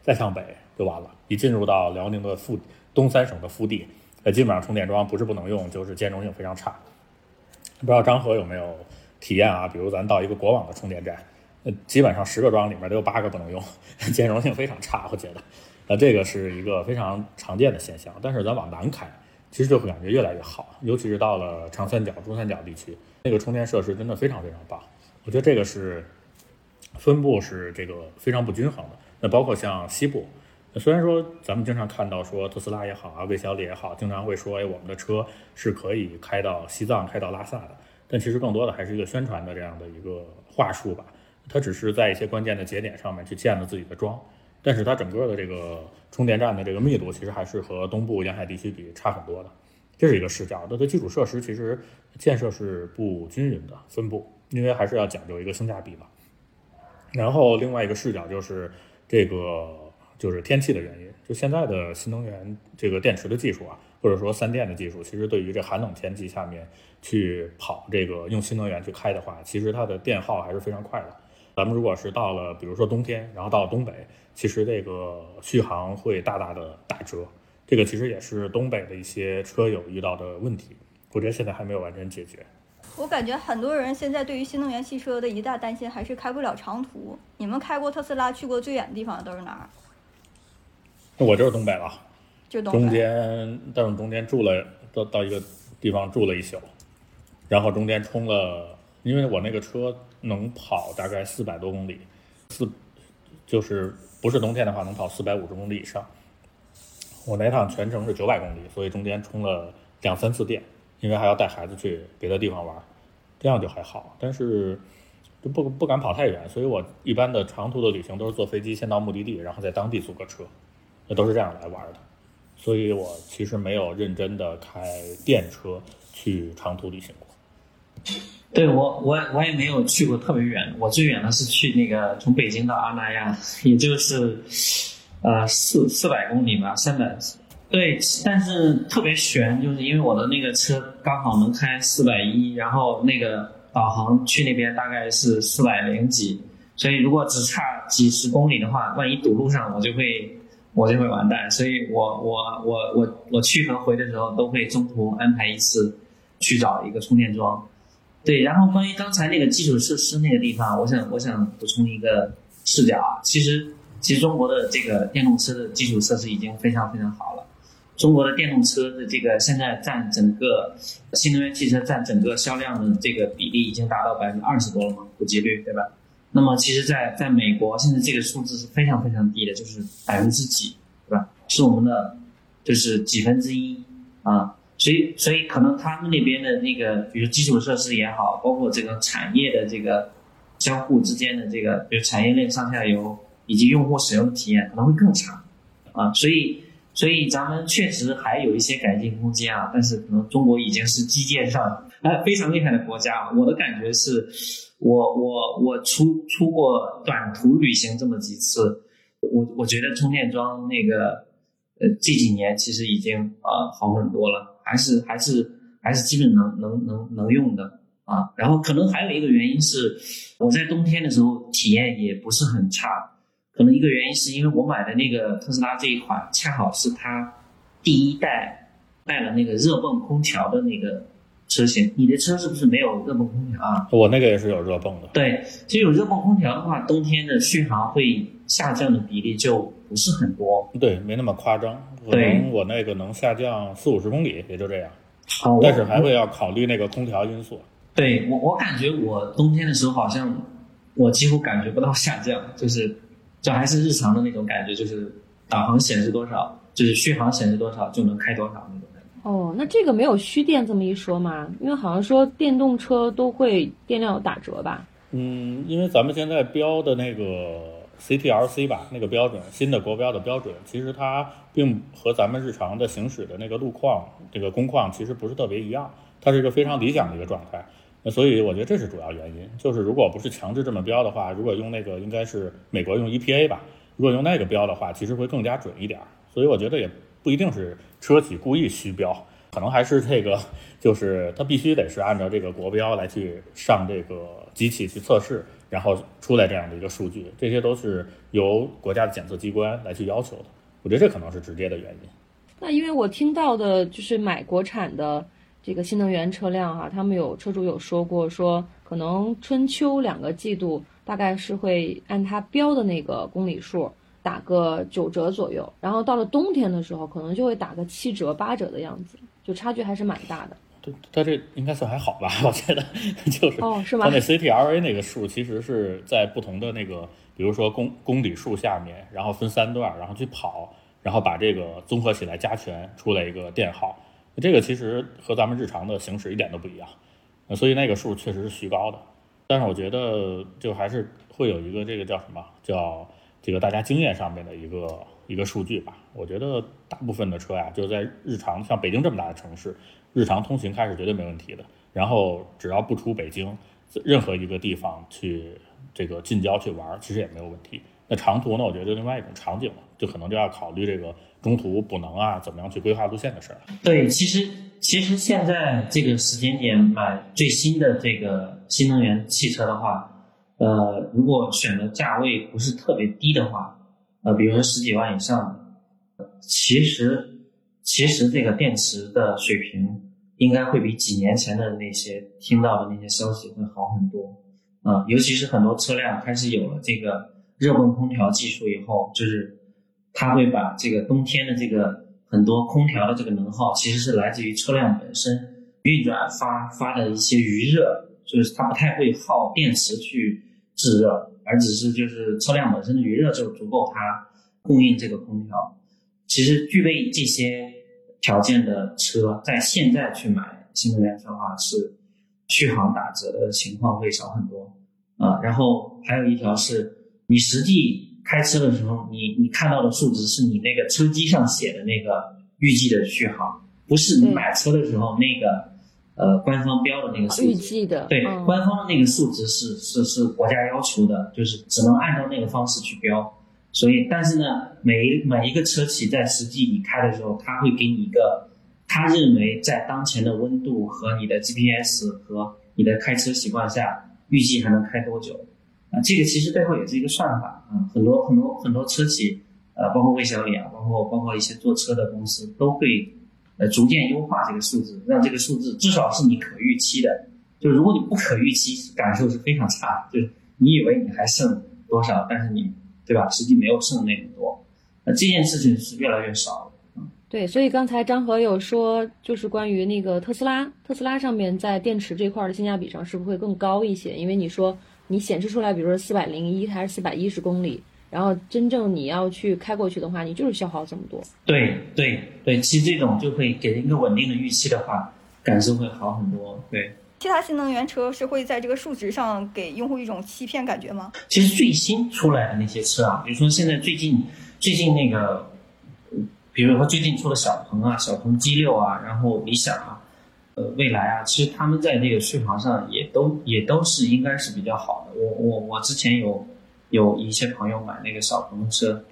[SPEAKER 4] 再向北就完了。一进入到辽宁的腹东三省的腹地，呃，基本上充电桩不是不能用，就是兼容性非常差。不知道张和有没有体验啊？比如咱到一个国网的充电站。呃，基本上十个桩里面都有八个不能用，兼容性非常差，我觉得。那这个是一个非常常见的现象。但是咱往南开，其实就会感觉越来越好，尤其是到了长三角、珠三角地区，那个充电设施真的非常非常棒。我觉得这个是分布是这个非常不均衡的。那包括像西部，虽然说咱们经常看到说特斯拉也好啊，魏小李也好，经常会说，哎，我们的车是可以开到西藏、开到拉萨的，但其实更多的还是一个宣传的这样的一个话术吧。它只是在一些关键的节点上面去建了自己的桩，但是它整个的这个充电站的这个密度其实还是和东部沿海地区比差很多的，这是一个视角。它的基础设施其实建设是不均匀的分布，因为还是要讲究一个性价比嘛。然后另外一个视角就是这个就是天气的原因，就现在的新能源这个电池的技术啊，或者说三电的技术，其实对于这寒冷天气下面去跑这个用新能源去开的话，其实它的电耗还是非常快的。咱们如果是到了，比如说冬天，然后到了东北，其实这个续航会大大的打折。这个其实也是东北的一些车友遇到的问题，我觉得现在还没有完全解决。
[SPEAKER 1] 我感觉很多人现在对于新能源汽车的一大担心还是开不了长途。你们开过特斯拉去过最远的地方都是哪儿？
[SPEAKER 4] 我就是东北了，
[SPEAKER 1] 就东
[SPEAKER 4] 北。中间，但是中间住了到到一个地方住了一宿，然后中间充了，因为我那个车。能跑大概四百多公里，四就是不是冬天的话，能跑四百五十公里以上。我那趟全程是九百公里，所以中间充了两三次电，因为还要带孩子去别的地方玩，这样就还好。但是就不不敢跑太远，所以我一般的长途的旅行都是坐飞机先到目的地，然后在当地租个车，那都是这样来玩的。所以我其实没有认真的开电车去长途旅行过。
[SPEAKER 5] 对我，我我也没有去过特别远，我最远的是去那个从北京到阿那亚，也就是，呃四四百公里吧，三百。对，但是特别悬，就是因为我的那个车刚好能开四百一，然后那个导航去那边大概是四百零几，所以如果只差几十公里的话，万一堵路上，我就会我就会完蛋。所以我我我我我去和回的时候都会中途安排一次去找一个充电桩。对，然后关于刚才那个基础设施那个地方，我想我想补充一个视角啊。其实，其实中国的这个电动车的基础设施已经非常非常好了。中国的电动车的这个现在占整个新能源汽车占整个销量的这个比例已经达到百分之二十多了嘛，普及率对吧？那么其实，在在美国现在这个数字是非常非常低的，就是百分之几，对吧？是我们的就是几分之一啊。所以，所以可能他们那边的那个，比如基础设施也好，包括这个产业的这个相互之间的这个，比如产业链上下游以及用户使用的体验可能会更差，啊，所以，所以咱们确实还有一些改进空间啊。但是，可能中国已经是基建上哎非常厉害的国家。我的感觉是，我我我出出过短途旅行这么几次，我我觉得充电桩那个。呃，这几年其实已经呃好很多了，还是还是还是基本能能能能用的啊。然后可能还有一个原因是，我在冬天的时候体验也不是很差。可能一个原因是因为我买的那个特斯拉这一款，恰好是它第一代带了那个热泵空调的那个车型。你的车是不是没有热泵空调啊？
[SPEAKER 4] 我那个也是有热泵的。
[SPEAKER 5] 对，其实有热泵空调的话，冬天的续航会下降的比例就。不是很多，
[SPEAKER 4] 对，没那么夸张。可能我那个能下降四五十公里，也就这样。
[SPEAKER 5] 好，
[SPEAKER 4] 但是还会要考虑那个空调因素。
[SPEAKER 5] 对我，我感觉我冬天的时候好像我几乎感觉不到下降，就是就还是日常的那种感觉，就是导航显示多少，就是续航显示多少就能开多少那种感觉。
[SPEAKER 2] 哦，那这个没有虚电这么一说吗？因为好像说电动车都会电量有打折吧？
[SPEAKER 4] 嗯，因为咱们现在标的那个 CTLC 吧，那个标准新的国标的标准，其实它并和咱们日常的行驶的那个路况、这个工况其实不是特别一样，它是一个非常理想的一个状态。所以我觉得这是主要原因，就是如果不是强制这么标的话，如果用那个应该是美国用 EPA 吧，如果用那个标的话，其实会更加准一点。所以我觉得也不一定是车企故意虚标，可能还是这个就是它必须得是按照这个国标来去上这个机器去测试，然后出来这样的一个数据，这些都是由国家的检测机关来去要求的。我觉得这可能是直接的原因。
[SPEAKER 2] 那因为我听到的就是买国产的。这个新能源车辆哈，他们有车主有说过，说可能春秋两个季度大概是会按它标的那个公里数打个九折左右，然后到了冬天的时候，可能就会打个七折八折的样子，就差距还是蛮大的。
[SPEAKER 4] 对，它这应该算还好吧？我觉得就是
[SPEAKER 2] 哦，是吗？
[SPEAKER 4] 它那 CTLA 那个数其实是在不同的那个，比如说公公里数下面，然后分三段，然后去跑，然后把这个综合起来加权出来一个电耗。这个其实和咱们日常的行驶一点都不一样，所以那个数确实是虚高的。但是我觉得就还是会有一个这个叫什么叫这个大家经验上面的一个一个数据吧。我觉得大部分的车呀，就在日常像北京这么大的城市，日常通行开是绝对没问题的。然后只要不出北京，任何一个地方去这个近郊去玩，其实也没有问题。那长途呢，我觉得就另外一种场景了，就可能就要考虑这个。中途补能啊，怎么样去规划路线的事儿？
[SPEAKER 5] 对，其实其实现在这个时间点买最新的这个新能源汽车的话，呃，如果选的价位不是特别低的话，呃，比如说十几万以上的，其实其实这个电池的水平应该会比几年前的那些听到的那些消息会好很多啊，尤其是很多车辆开始有了这个热泵空调技术以后，就是。它会把这个冬天的这个很多空调的这个能耗，其实是来自于车辆本身运转发发的一些余热，就是它不太会耗电池去制热，而只是就是车辆本身的余热就足够它供应这个空调。其实具备这些条件的车，在现在去买新能源车的话，是续航打折的情况会少很多啊。然后还有一条是你实际。开车的时候，你你看到的数值是你那个车机上写的那个预计的续航，不是你买车的时候那个呃官方标的那个数。
[SPEAKER 2] 预计的。
[SPEAKER 5] 对，官方的那个数值是是是国家要求的，就是只能按照那个方式去标。所以，但是呢，每一每一个车企在实际你开的时候，他会给你一个他认为在当前的温度和你的 GPS 和你的开车习惯下，预计还能开多久。啊，这个其实背后也是一个算法啊，很多很多很多车企，呃，包括魏小李啊，包括包括一些做车的公司，都会呃逐渐优化这个数字，让这个数字至少是你可预期的。就如果你不可预期，感受是非常差，就是你以为你还剩多少，但是你对吧，实际没有剩那么多。那这件事情是越来越少
[SPEAKER 2] 了。对，所以刚才张和有说，就是关于那个特斯拉，特斯拉上面在电池这块的性价比上是不是会更高一些？因为你说。你显示出来，比如说四百零一还是四百一十公里，然后真正你要去开过去的话，你就是消耗这么多。
[SPEAKER 5] 对对对，其实这种就会给人一个稳定的预期的话，感受会好很多。对，
[SPEAKER 1] 其他新能源车是会在这个数值上给用户一种欺骗感觉吗？
[SPEAKER 5] 其实最新出来的那些车啊，比如说现在最近最近那个，比如说最近出的小鹏啊、小鹏 G 六啊，然后理想啊。呃，未来啊，其实他们在这个续航上也都也都是应该是比较好的。我我我之前有有一些朋友买那个小鹏车，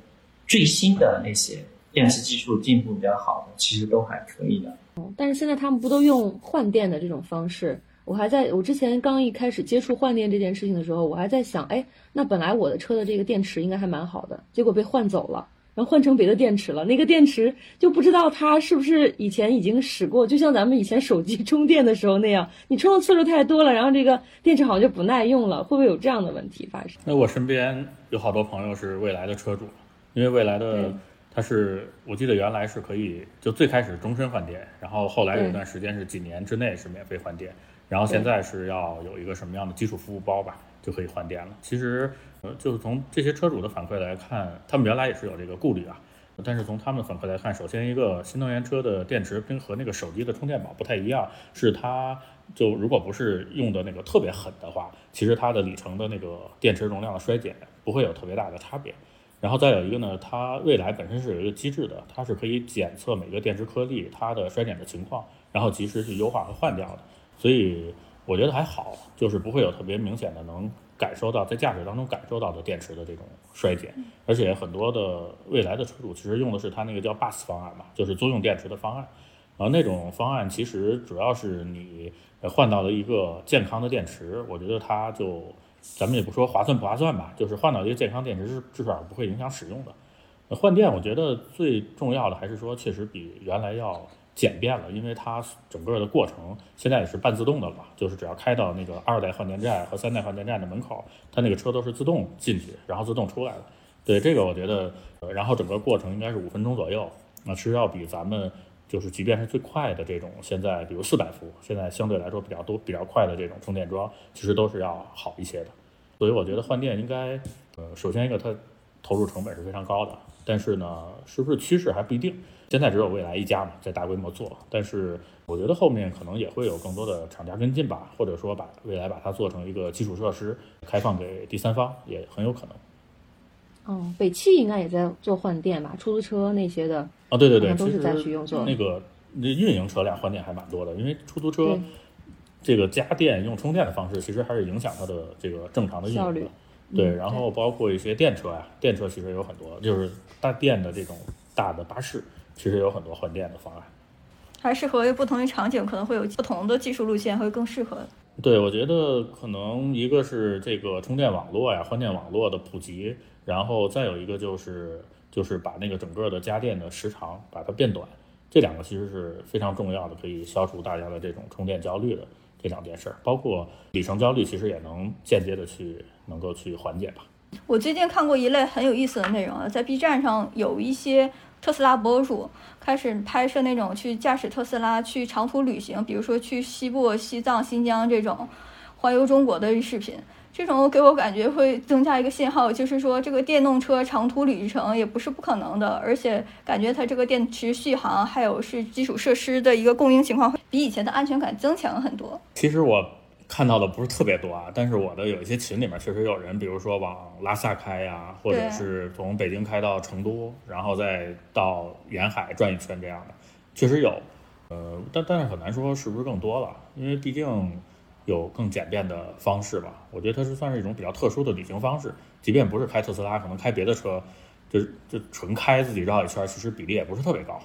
[SPEAKER 5] 最新的那些电池技术进步比较好的，其实都还可以的。
[SPEAKER 2] 但是现在他们不都用换电的这种方式？我还在我之前刚一开始接触换电这件事情的时候，我还在想，哎，那本来我的车的这个电池应该还蛮好的，结果被换走了。然后换成别的电池了，那个电池就不知道它是不是以前已经使过，就像咱们以前手机 充电的时候那样，你充的次数太多了，然后这个电池好像就不耐用了，会不会有这样的问题发生？
[SPEAKER 4] 那我身边有好多朋友是未来的车主，因为未来的它是我记得原来是可以就最开始终身换电，然后后来有一段时间是几年之内是免费换电，然后现在是要有一个什么样的基础服务包吧，就可以换电了。其实。呃，就是从这些车主的反馈来看，他们原来也是有这个顾虑啊。但是从他们的反馈来看，首先一个新能源车的电池跟和那个手机的充电宝不太一样，是它就如果不是用的那个特别狠的话，其实它的里程的那个电池容量的衰减不会有特别大的差别。然后再有一个呢，它未来本身是有一个机制的，它是可以检测每个电池颗粒它的衰减的情况，然后及时去优化和换掉的。所以我觉得还好，就是不会有特别明显的能感受到在驾驶当中感受到的电池的这种衰减。而且很多的未来的车主其实用的是它那个叫 bus 方案嘛，就是租用电池的方案。然后那种方案其实主要是你换到了一个健康的电池，我觉得它就。咱们也不说划算不划算吧，就是换到一个健康电池是至少不会影响使用的。换电我觉得最重要的还是说，确实比原来要简便了，因为它整个的过程现在也是半自动的了，就是只要开到那个二代换电站和三代换电站的门口，它那个车都是自动进去，然后自动出来的。对这个我觉得，然后整个过程应该是五分钟左右，那是要比咱们就是即便是最快的这种现在比如四百伏，现在相对来说比较多比较快的这种充电桩，其实都是要好一些的。所以我觉得换电应该，呃，首先一个它投入成本是非常高的，但是呢，是不是趋势还不一定。现在只有蔚来一家嘛，在大规模做，但是我觉得后面可能也会有更多的厂家跟进吧，或者说把未来把它做成一个基础设施，开放给第三方也很有可能。
[SPEAKER 2] 哦，北汽应该也在做换电吧？出租车那些的
[SPEAKER 4] 啊，对对对，
[SPEAKER 2] 都是在去用做
[SPEAKER 4] 那个那运营车辆换电还蛮多的，因为出租车。这个家电用充电的方式，其实还是影响它的这个正常的运营的。对，然后包括一些电车呀，电车其实有很多，就是大电的这种大的巴士，其实有很多换电的方案。
[SPEAKER 1] 还适合不同的场景，可能会有不同的技术路线会更适合。
[SPEAKER 4] 对，我觉得可能一个是这个充电网络呀，换电网络的普及，然后再有一个就是就是把那个整个的家电的时长把它变短，这两个其实是非常重要的，可以消除大家的这种充电焦虑的。这两件事儿，包括里程焦虑，其实也能间接的去能够去缓解吧。
[SPEAKER 1] 我最近看过一类很有意思的内容啊，在 B 站上有一些特斯拉博主开始拍摄那种去驾驶特斯拉去长途旅行，比如说去西部、西藏、新疆这种环游中国的视频。这种给我感觉会增加一个信号，就是说这个电动车长途旅程也不是不可能的，而且感觉它这个电池续航还有是基础设施的一个供应情况，比以前的安全感增强很多。
[SPEAKER 4] 其实我看到的不是特别多啊，但是我的有一些群里面确实有人，比如说往拉萨开呀，或者是从北京开到成都，然后再到沿海转一圈这样的，确实有。呃，但但是很难说是不是更多了，因为毕竟。有更简便的方式吧，我觉得它是算是一种比较特殊的旅行方式。即便不是开特斯拉，可能开别的车，就就纯开自己绕一圈，其实比例也不是特别高。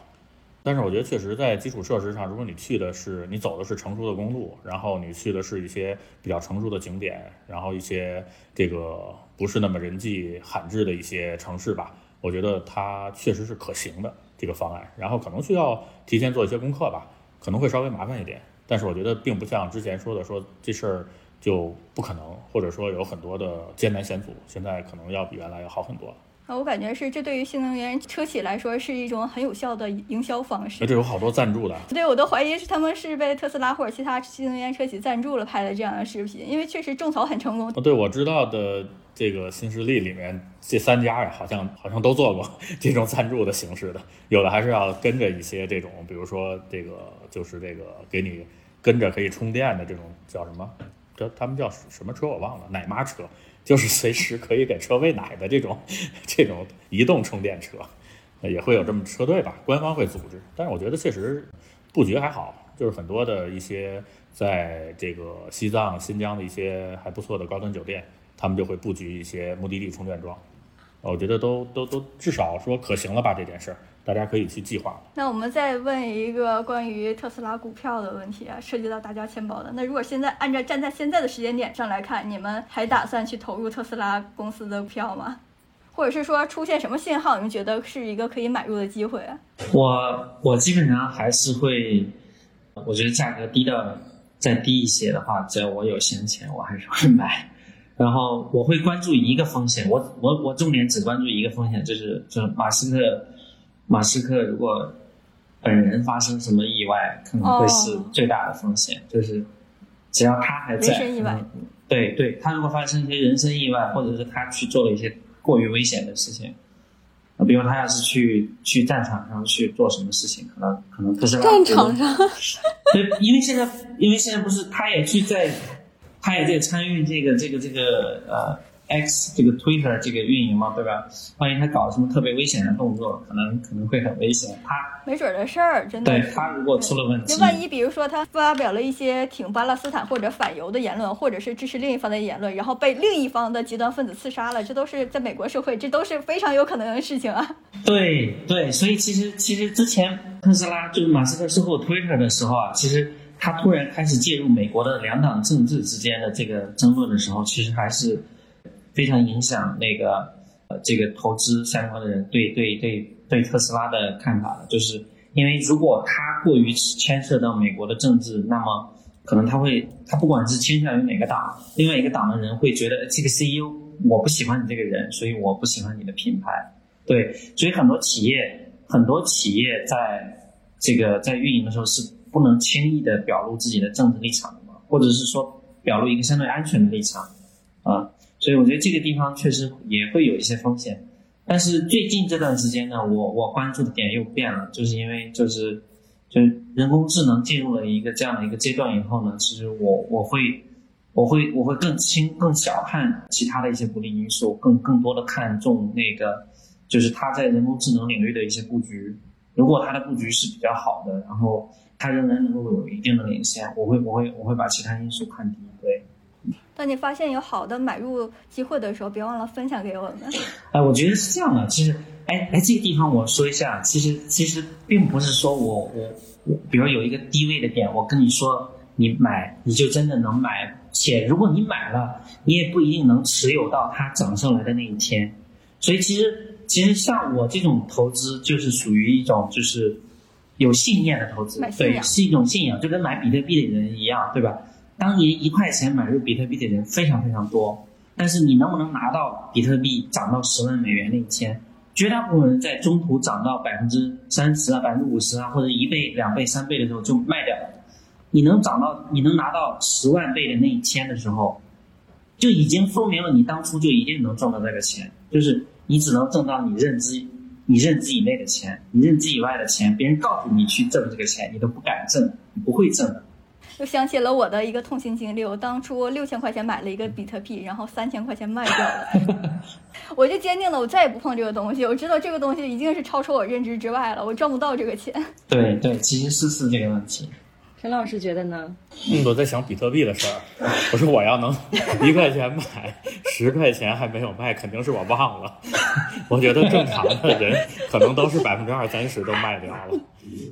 [SPEAKER 4] 但是我觉得确实在基础设施上，如果你去的是你走的是成熟的公路，然后你去的是一些比较成熟的景点，然后一些这个不是那么人迹罕至的一些城市吧，我觉得它确实是可行的这个方案。然后可能需要提前做一些功课吧，可能会稍微麻烦一点。但是我觉得并不像之前说的，说这事儿就不可能，或者说有很多的艰难险阻，现在可能要比原来要好很多。
[SPEAKER 1] 啊，我感觉是这对于新能源车企来说是一种很有效的营销方式。
[SPEAKER 4] 这有好多赞助的。
[SPEAKER 1] 对，我都怀疑是他们是被特斯拉或者其他新能源车企赞助了拍的这样的视频，因为确实种草很成功。
[SPEAKER 4] 对，我知道的这个新势力里面这三家呀，好像好像都做过 这种赞助的形式的，有的还是要跟着一些这种，比如说这个就是这个给你。跟着可以充电的这种叫什么？这他们叫什么车？我忘了，奶妈车，就是随时可以给车喂奶的这种这种移动充电车，也会有这么车队吧？官方会组织，但是我觉得确实布局还好，就是很多的一些在这个西藏、新疆的一些还不错的高端酒店，他们就会布局一些目的地充电桩，我觉得都都都至少说可行了吧？这件事儿。大家可以去计划。
[SPEAKER 1] 那我们再问一个关于特斯拉股票的问题啊，涉及到大家钱包的。那如果现在按照站在现在的时间点上来看，你们还打算去投入特斯拉公司的股票吗？或者是说出现什么信号，你们觉得是一个可以买入的机会？
[SPEAKER 5] 我我基本上还是会，我觉得价格低到再低一些的话，只要我有闲钱，我还是会买。然后我会关注一个风险，我我我重点只关注一个风险，就是就是马斯克。马斯克如果本人发生什么意外，可能会是最大的风险。就是只要他还在，对对，他如果发生一些人身意外，或者是他去做了一些过于危险的事情，呃比如他要是去去战场上去做什么事情，可能可能特斯拉
[SPEAKER 3] 战场上，
[SPEAKER 5] 对，因为现在因为现在不是他也去在，他也在参与这个这个这个呃 X 这个 Twitter 这个运营嘛，对吧？万一他搞什么特别危险的动作，可能可能会很危险。他
[SPEAKER 1] 没准儿的事儿，真的。
[SPEAKER 5] 对他如果出了问题
[SPEAKER 1] 就，万一比如说他发表了一些挺巴勒斯坦或者反犹的言论，或者是支持另一方的言论，然后被另一方的极端分子刺杀了，这都是在美国社会，这都是非常有可能的事情啊。
[SPEAKER 5] 对对，所以其实其实之前特斯拉就是马斯克收购 Twitter 的时候啊，其实他突然开始介入美国的两党政治之间的这个争论的时候，其实还是非常影响那个呃这个投资相关的人对对对对特斯拉的看法的，就是因为如果他过于牵涉到美国的政治，那么可能他会他不管是倾向于哪个党，另外一个党的人会觉得这个 CEO 我不喜欢你这个人，所以我不喜欢你的品牌。对，所以很多企业，很多企业在这个在运营的时候是不能轻易的表露自己的政治立场的嘛，或者是说表露一个相对安全的立场啊。所以我觉得这个地方确实也会有一些风险。但是最近这段时间呢，我我关注的点又变了，就是因为就是就是人工智能进入了一个这样的一个阶段以后呢，其实我我会我会我会更轻更小看其他的一些不利因素，更更多的看重那个就是它在人工智能领域的一些布局。如果它的布局是比较好的，然后它仍然能够有一定的领先，我会我会我会把其他因素看低。对，
[SPEAKER 1] 当你发现有好的买入机会的时候，别忘了分享给我们。
[SPEAKER 5] 哎，我觉得是这样的。其实，哎哎，这个地方我说一下，其实其实并不是说我我我，比如有一个低位的点，我跟你说你买，你就真的能买。且如果你买了，你也不一定能持有到它涨上来的那一天。所以其实其实像我这种投资，就是属于一种就是有信念的投资对，是一种信仰，就跟买比特币的人一样，对吧？当年一块钱买入比特币的人非常非常多，但是你能不能拿到比特币涨到十万美元那一天？绝大部分人在中途涨到百分之三十啊、百分之五十啊，或者一倍、两倍、三倍的时候就卖掉了。你能涨到，你能拿到十万倍的那一天的时候，就已经说明了你当初就一定能挣到这个钱，就是你只能挣到你认知、你认知以内的钱，你认知以外的钱，别人告诉你去挣这个钱，你都不敢挣，你不会挣的。
[SPEAKER 1] 又想起了我的一个痛心经历，我当初六千块钱买了一个比特币，然后三千块钱卖掉了，我就坚定了我再也不碰这个东西。我知道这个东西一定是超出我认知之外了，我赚不到这个钱。
[SPEAKER 5] 对对，其实是是这个问题。
[SPEAKER 2] 陈老师觉得呢？
[SPEAKER 4] 嗯，我在想比特币的事儿。我说我要能一块钱买，十块钱还没有卖，肯定是我忘了。我觉得正常的人可能都是百分之二三十都卖掉了，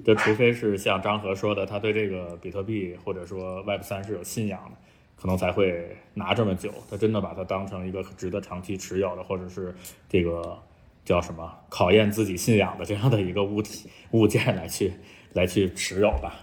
[SPEAKER 4] 就除非是像张和说的，他对这个比特币或者说 Web 三是有信仰的，可能才会拿这么久。他真的把它当成一个值得长期持有的，或者是这个叫什么考验自己信仰的这样的一个物体物件来去来去持有吧。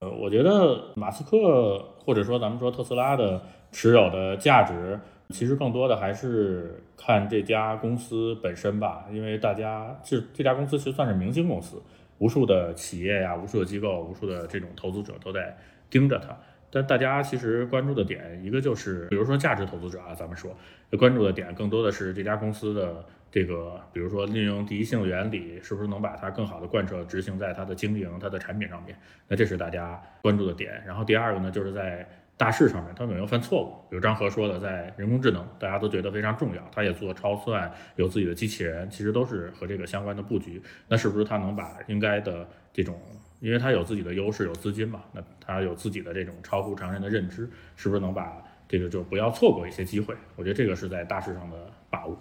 [SPEAKER 4] 呃，我觉得马斯克或者说咱们说特斯拉的持有的价值，其实更多的还是看这家公司本身吧，因为大家这这家公司其实算是明星公司，无数的企业呀、无数的机构、无数的这种投资者都在盯着它。但大家其实关注的点，一个就是，比如说价值投资者啊，咱们说关注的点更多的是这家公司的这个，比如说利用第一性原理，是不是能把它更好的贯彻执行在它的经营、它的产品上面？那这是大家关注的点。然后第二个呢，就是在大势上面，它有没有犯错误？比如张和说的，在人工智能，大家都觉得非常重要，它也做超算，有自己的机器人，其实都是和这个相关的布局。那是不是它能把应该的这种，因为它有自己的优势，有资金嘛，那它有自己的这种超乎常人的认知，是不是能把这个就不要错过一些机会？我觉得这个是在大势上的把握。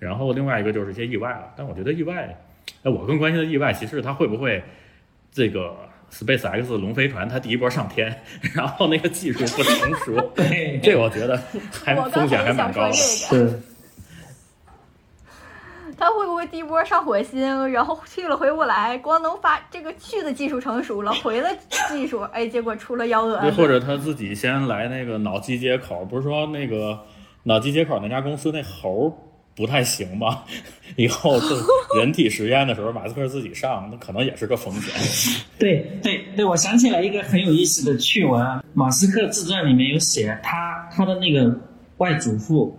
[SPEAKER 4] 然后另外一个就是一些意外了，但我觉得意外，哎，我更关心的意外，其实是它会不会这个 SpaceX 龙飞船它第一波上天，然后那个技术不成熟，这我觉得还风险还蛮高的。
[SPEAKER 1] 这个，
[SPEAKER 5] 是，
[SPEAKER 1] 他会不会第一波上火星，然后去了回不来，光能发这个去的技术成熟了，回的技术，哎，结果出了幺蛾
[SPEAKER 4] 对，
[SPEAKER 1] 子。
[SPEAKER 4] 或者他自己先来那个脑机接口，不是说那个脑机接口那家公司那猴儿不太行吧？以后做人体实验的时候，马斯克自己上，那可能也是个风险。
[SPEAKER 5] 对对对，我想起来一个很有意思的趣闻啊，马斯克自传里面有写，他他的那个外祖父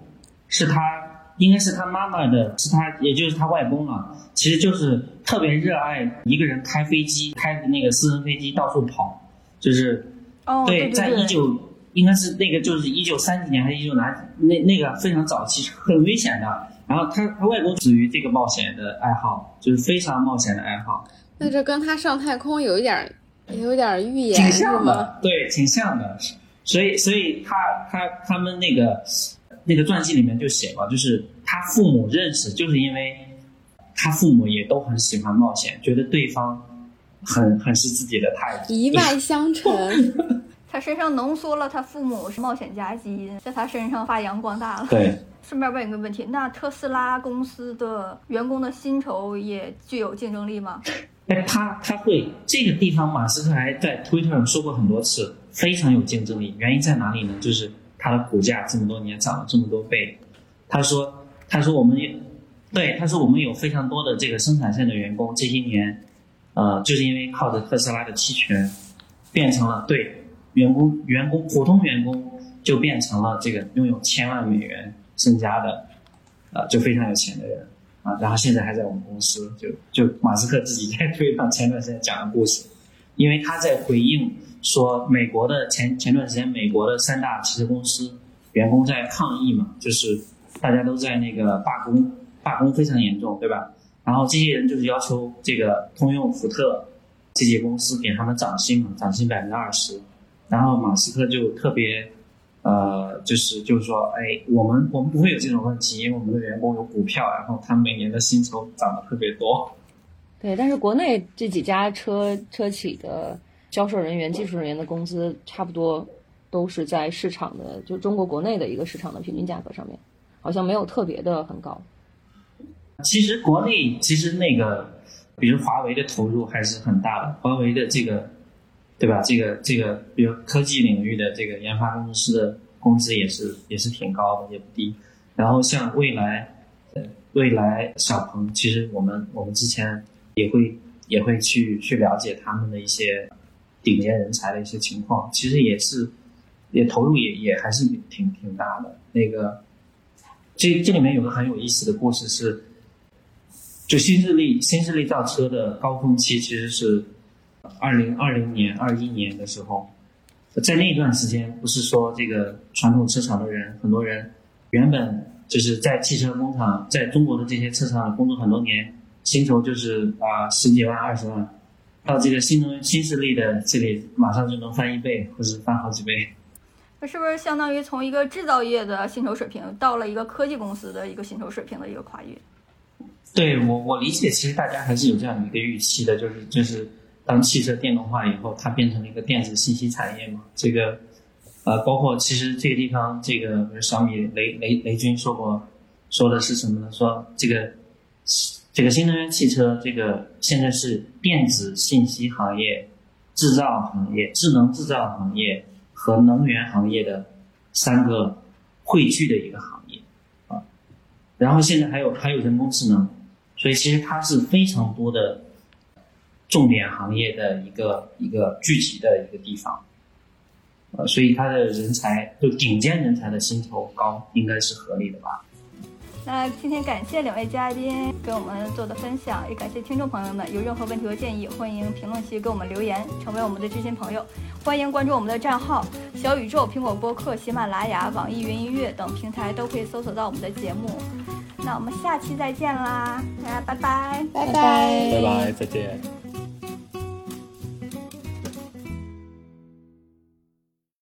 [SPEAKER 5] 是他应该是他妈妈的，是他也就是他外公了，其实就是特别热爱一个人开飞机，开那个私人飞机到处跑，就是
[SPEAKER 1] 哦，对
[SPEAKER 5] 在一九应该是那个就是一九三几年还是一九哪那那个非常早期，很危险的。然后他他外公属于这个冒险的爱好，就是非常冒险的爱好。
[SPEAKER 3] 那这跟他上太空有一点有点预言
[SPEAKER 5] 挺像的，对，挺像的。所以所以他他他们那个那个传记里面就写了，就是他父母认识，就是因为他父母也都很喜欢冒险，觉得对方很很是自己的太子，
[SPEAKER 3] 一脉相承。
[SPEAKER 1] 他身上浓缩了他父母是冒险家基因，在他身上发扬光大了。
[SPEAKER 5] 对，
[SPEAKER 1] 顺便问一个问题，那特斯拉公司的员工的薪酬也具有竞争力吗？
[SPEAKER 5] 哎，他他会这个地方，马斯克还在 Twitter 上说过很多次，非常有竞争力。原因在哪里呢？就是他的股价这么多年涨了这么多倍。他说，他说我们也对，他说我们有非常多的这个生产线的员工，这些年，呃，就是因为靠着特斯拉的期权，变成了对。员工，员工，普通员工就变成了这个拥有千万美元身家的，呃，就非常有钱的人啊。然后现在还在我们公司，就就马斯克自己在推上前段时间讲的故事，因为他在回应说，美国的前前段时间美国的三大汽车公司员工在抗议嘛，就是大家都在那个罢工，罢工非常严重，对吧？然后这些人就是要求这个通用、福特这些公司给他们涨薪嘛，涨薪百分之二十。然后马斯克就特别，呃，就是就是说，哎，我们我们不会有这种问题，因为我们的员工有股票，然后他每年的薪酬涨得特别多。
[SPEAKER 2] 对，但是国内这几家车车企的销售人员、技术人员的工资，差不多都是在市场的，就中国国内的一个市场的平均价格上面，好像没有特别的很高。
[SPEAKER 5] 其实国内其实那个，比如华为的投入还是很大的，华为的这个。对吧？这个这个，比如科技领域的这个研发工程师的工资也是也是挺高的，也不低。然后像未来，未来小鹏，其实我们我们之前也会也会去去了解他们的一些顶尖人才的一些情况，其实也是也投入也也还是挺挺大的。那个这这里面有个很有意思的故事是，就新势力新势力造车的高峰期其实是。二零二零年、二一年的时候，在那段时间，不是说这个传统车厂的人，很多人原本就是在汽车工厂，在中国的这些车厂工作很多年，薪酬就是啊十几万、二十万，到这个新能源新势力的这里，马上就能翻一倍，或者翻好几倍。
[SPEAKER 1] 那是不是相当于从一个制造业的薪酬水平，到了一个科技公司的一个薪酬水平的一个跨越？
[SPEAKER 5] 对我，我理解，其实大家还是有这样的一个预期的，就是就是。当汽车电动化以后，它变成了一个电子信息产业嘛？这个，呃，包括其实这个地方，这个比如小米雷雷雷军说过，说的是什么呢？说这个这个新能源汽车，这个现在是电子信息行业、制造行业、智能制造行业和能源行业的三个汇聚的一个行业啊。然后现在还有还有人工智能，所以其实它是非常多的。重点行业的一个一个聚集的一个地方，呃，所以他的人才就顶尖人才的薪酬高，应该是合理的吧？
[SPEAKER 1] 那今天感谢两位嘉宾给我们做的分享，也感谢听众朋友们，有任何问题和建议，欢迎评论区给我们留言，成为我们的知心朋友。欢迎关注我们的账号，小宇宙、苹果播客、喜马拉雅、网易云音乐等平台都可以搜索到我们的节目。那我们下期再见啦，大家拜拜，
[SPEAKER 3] 拜拜，
[SPEAKER 4] 拜拜，再见。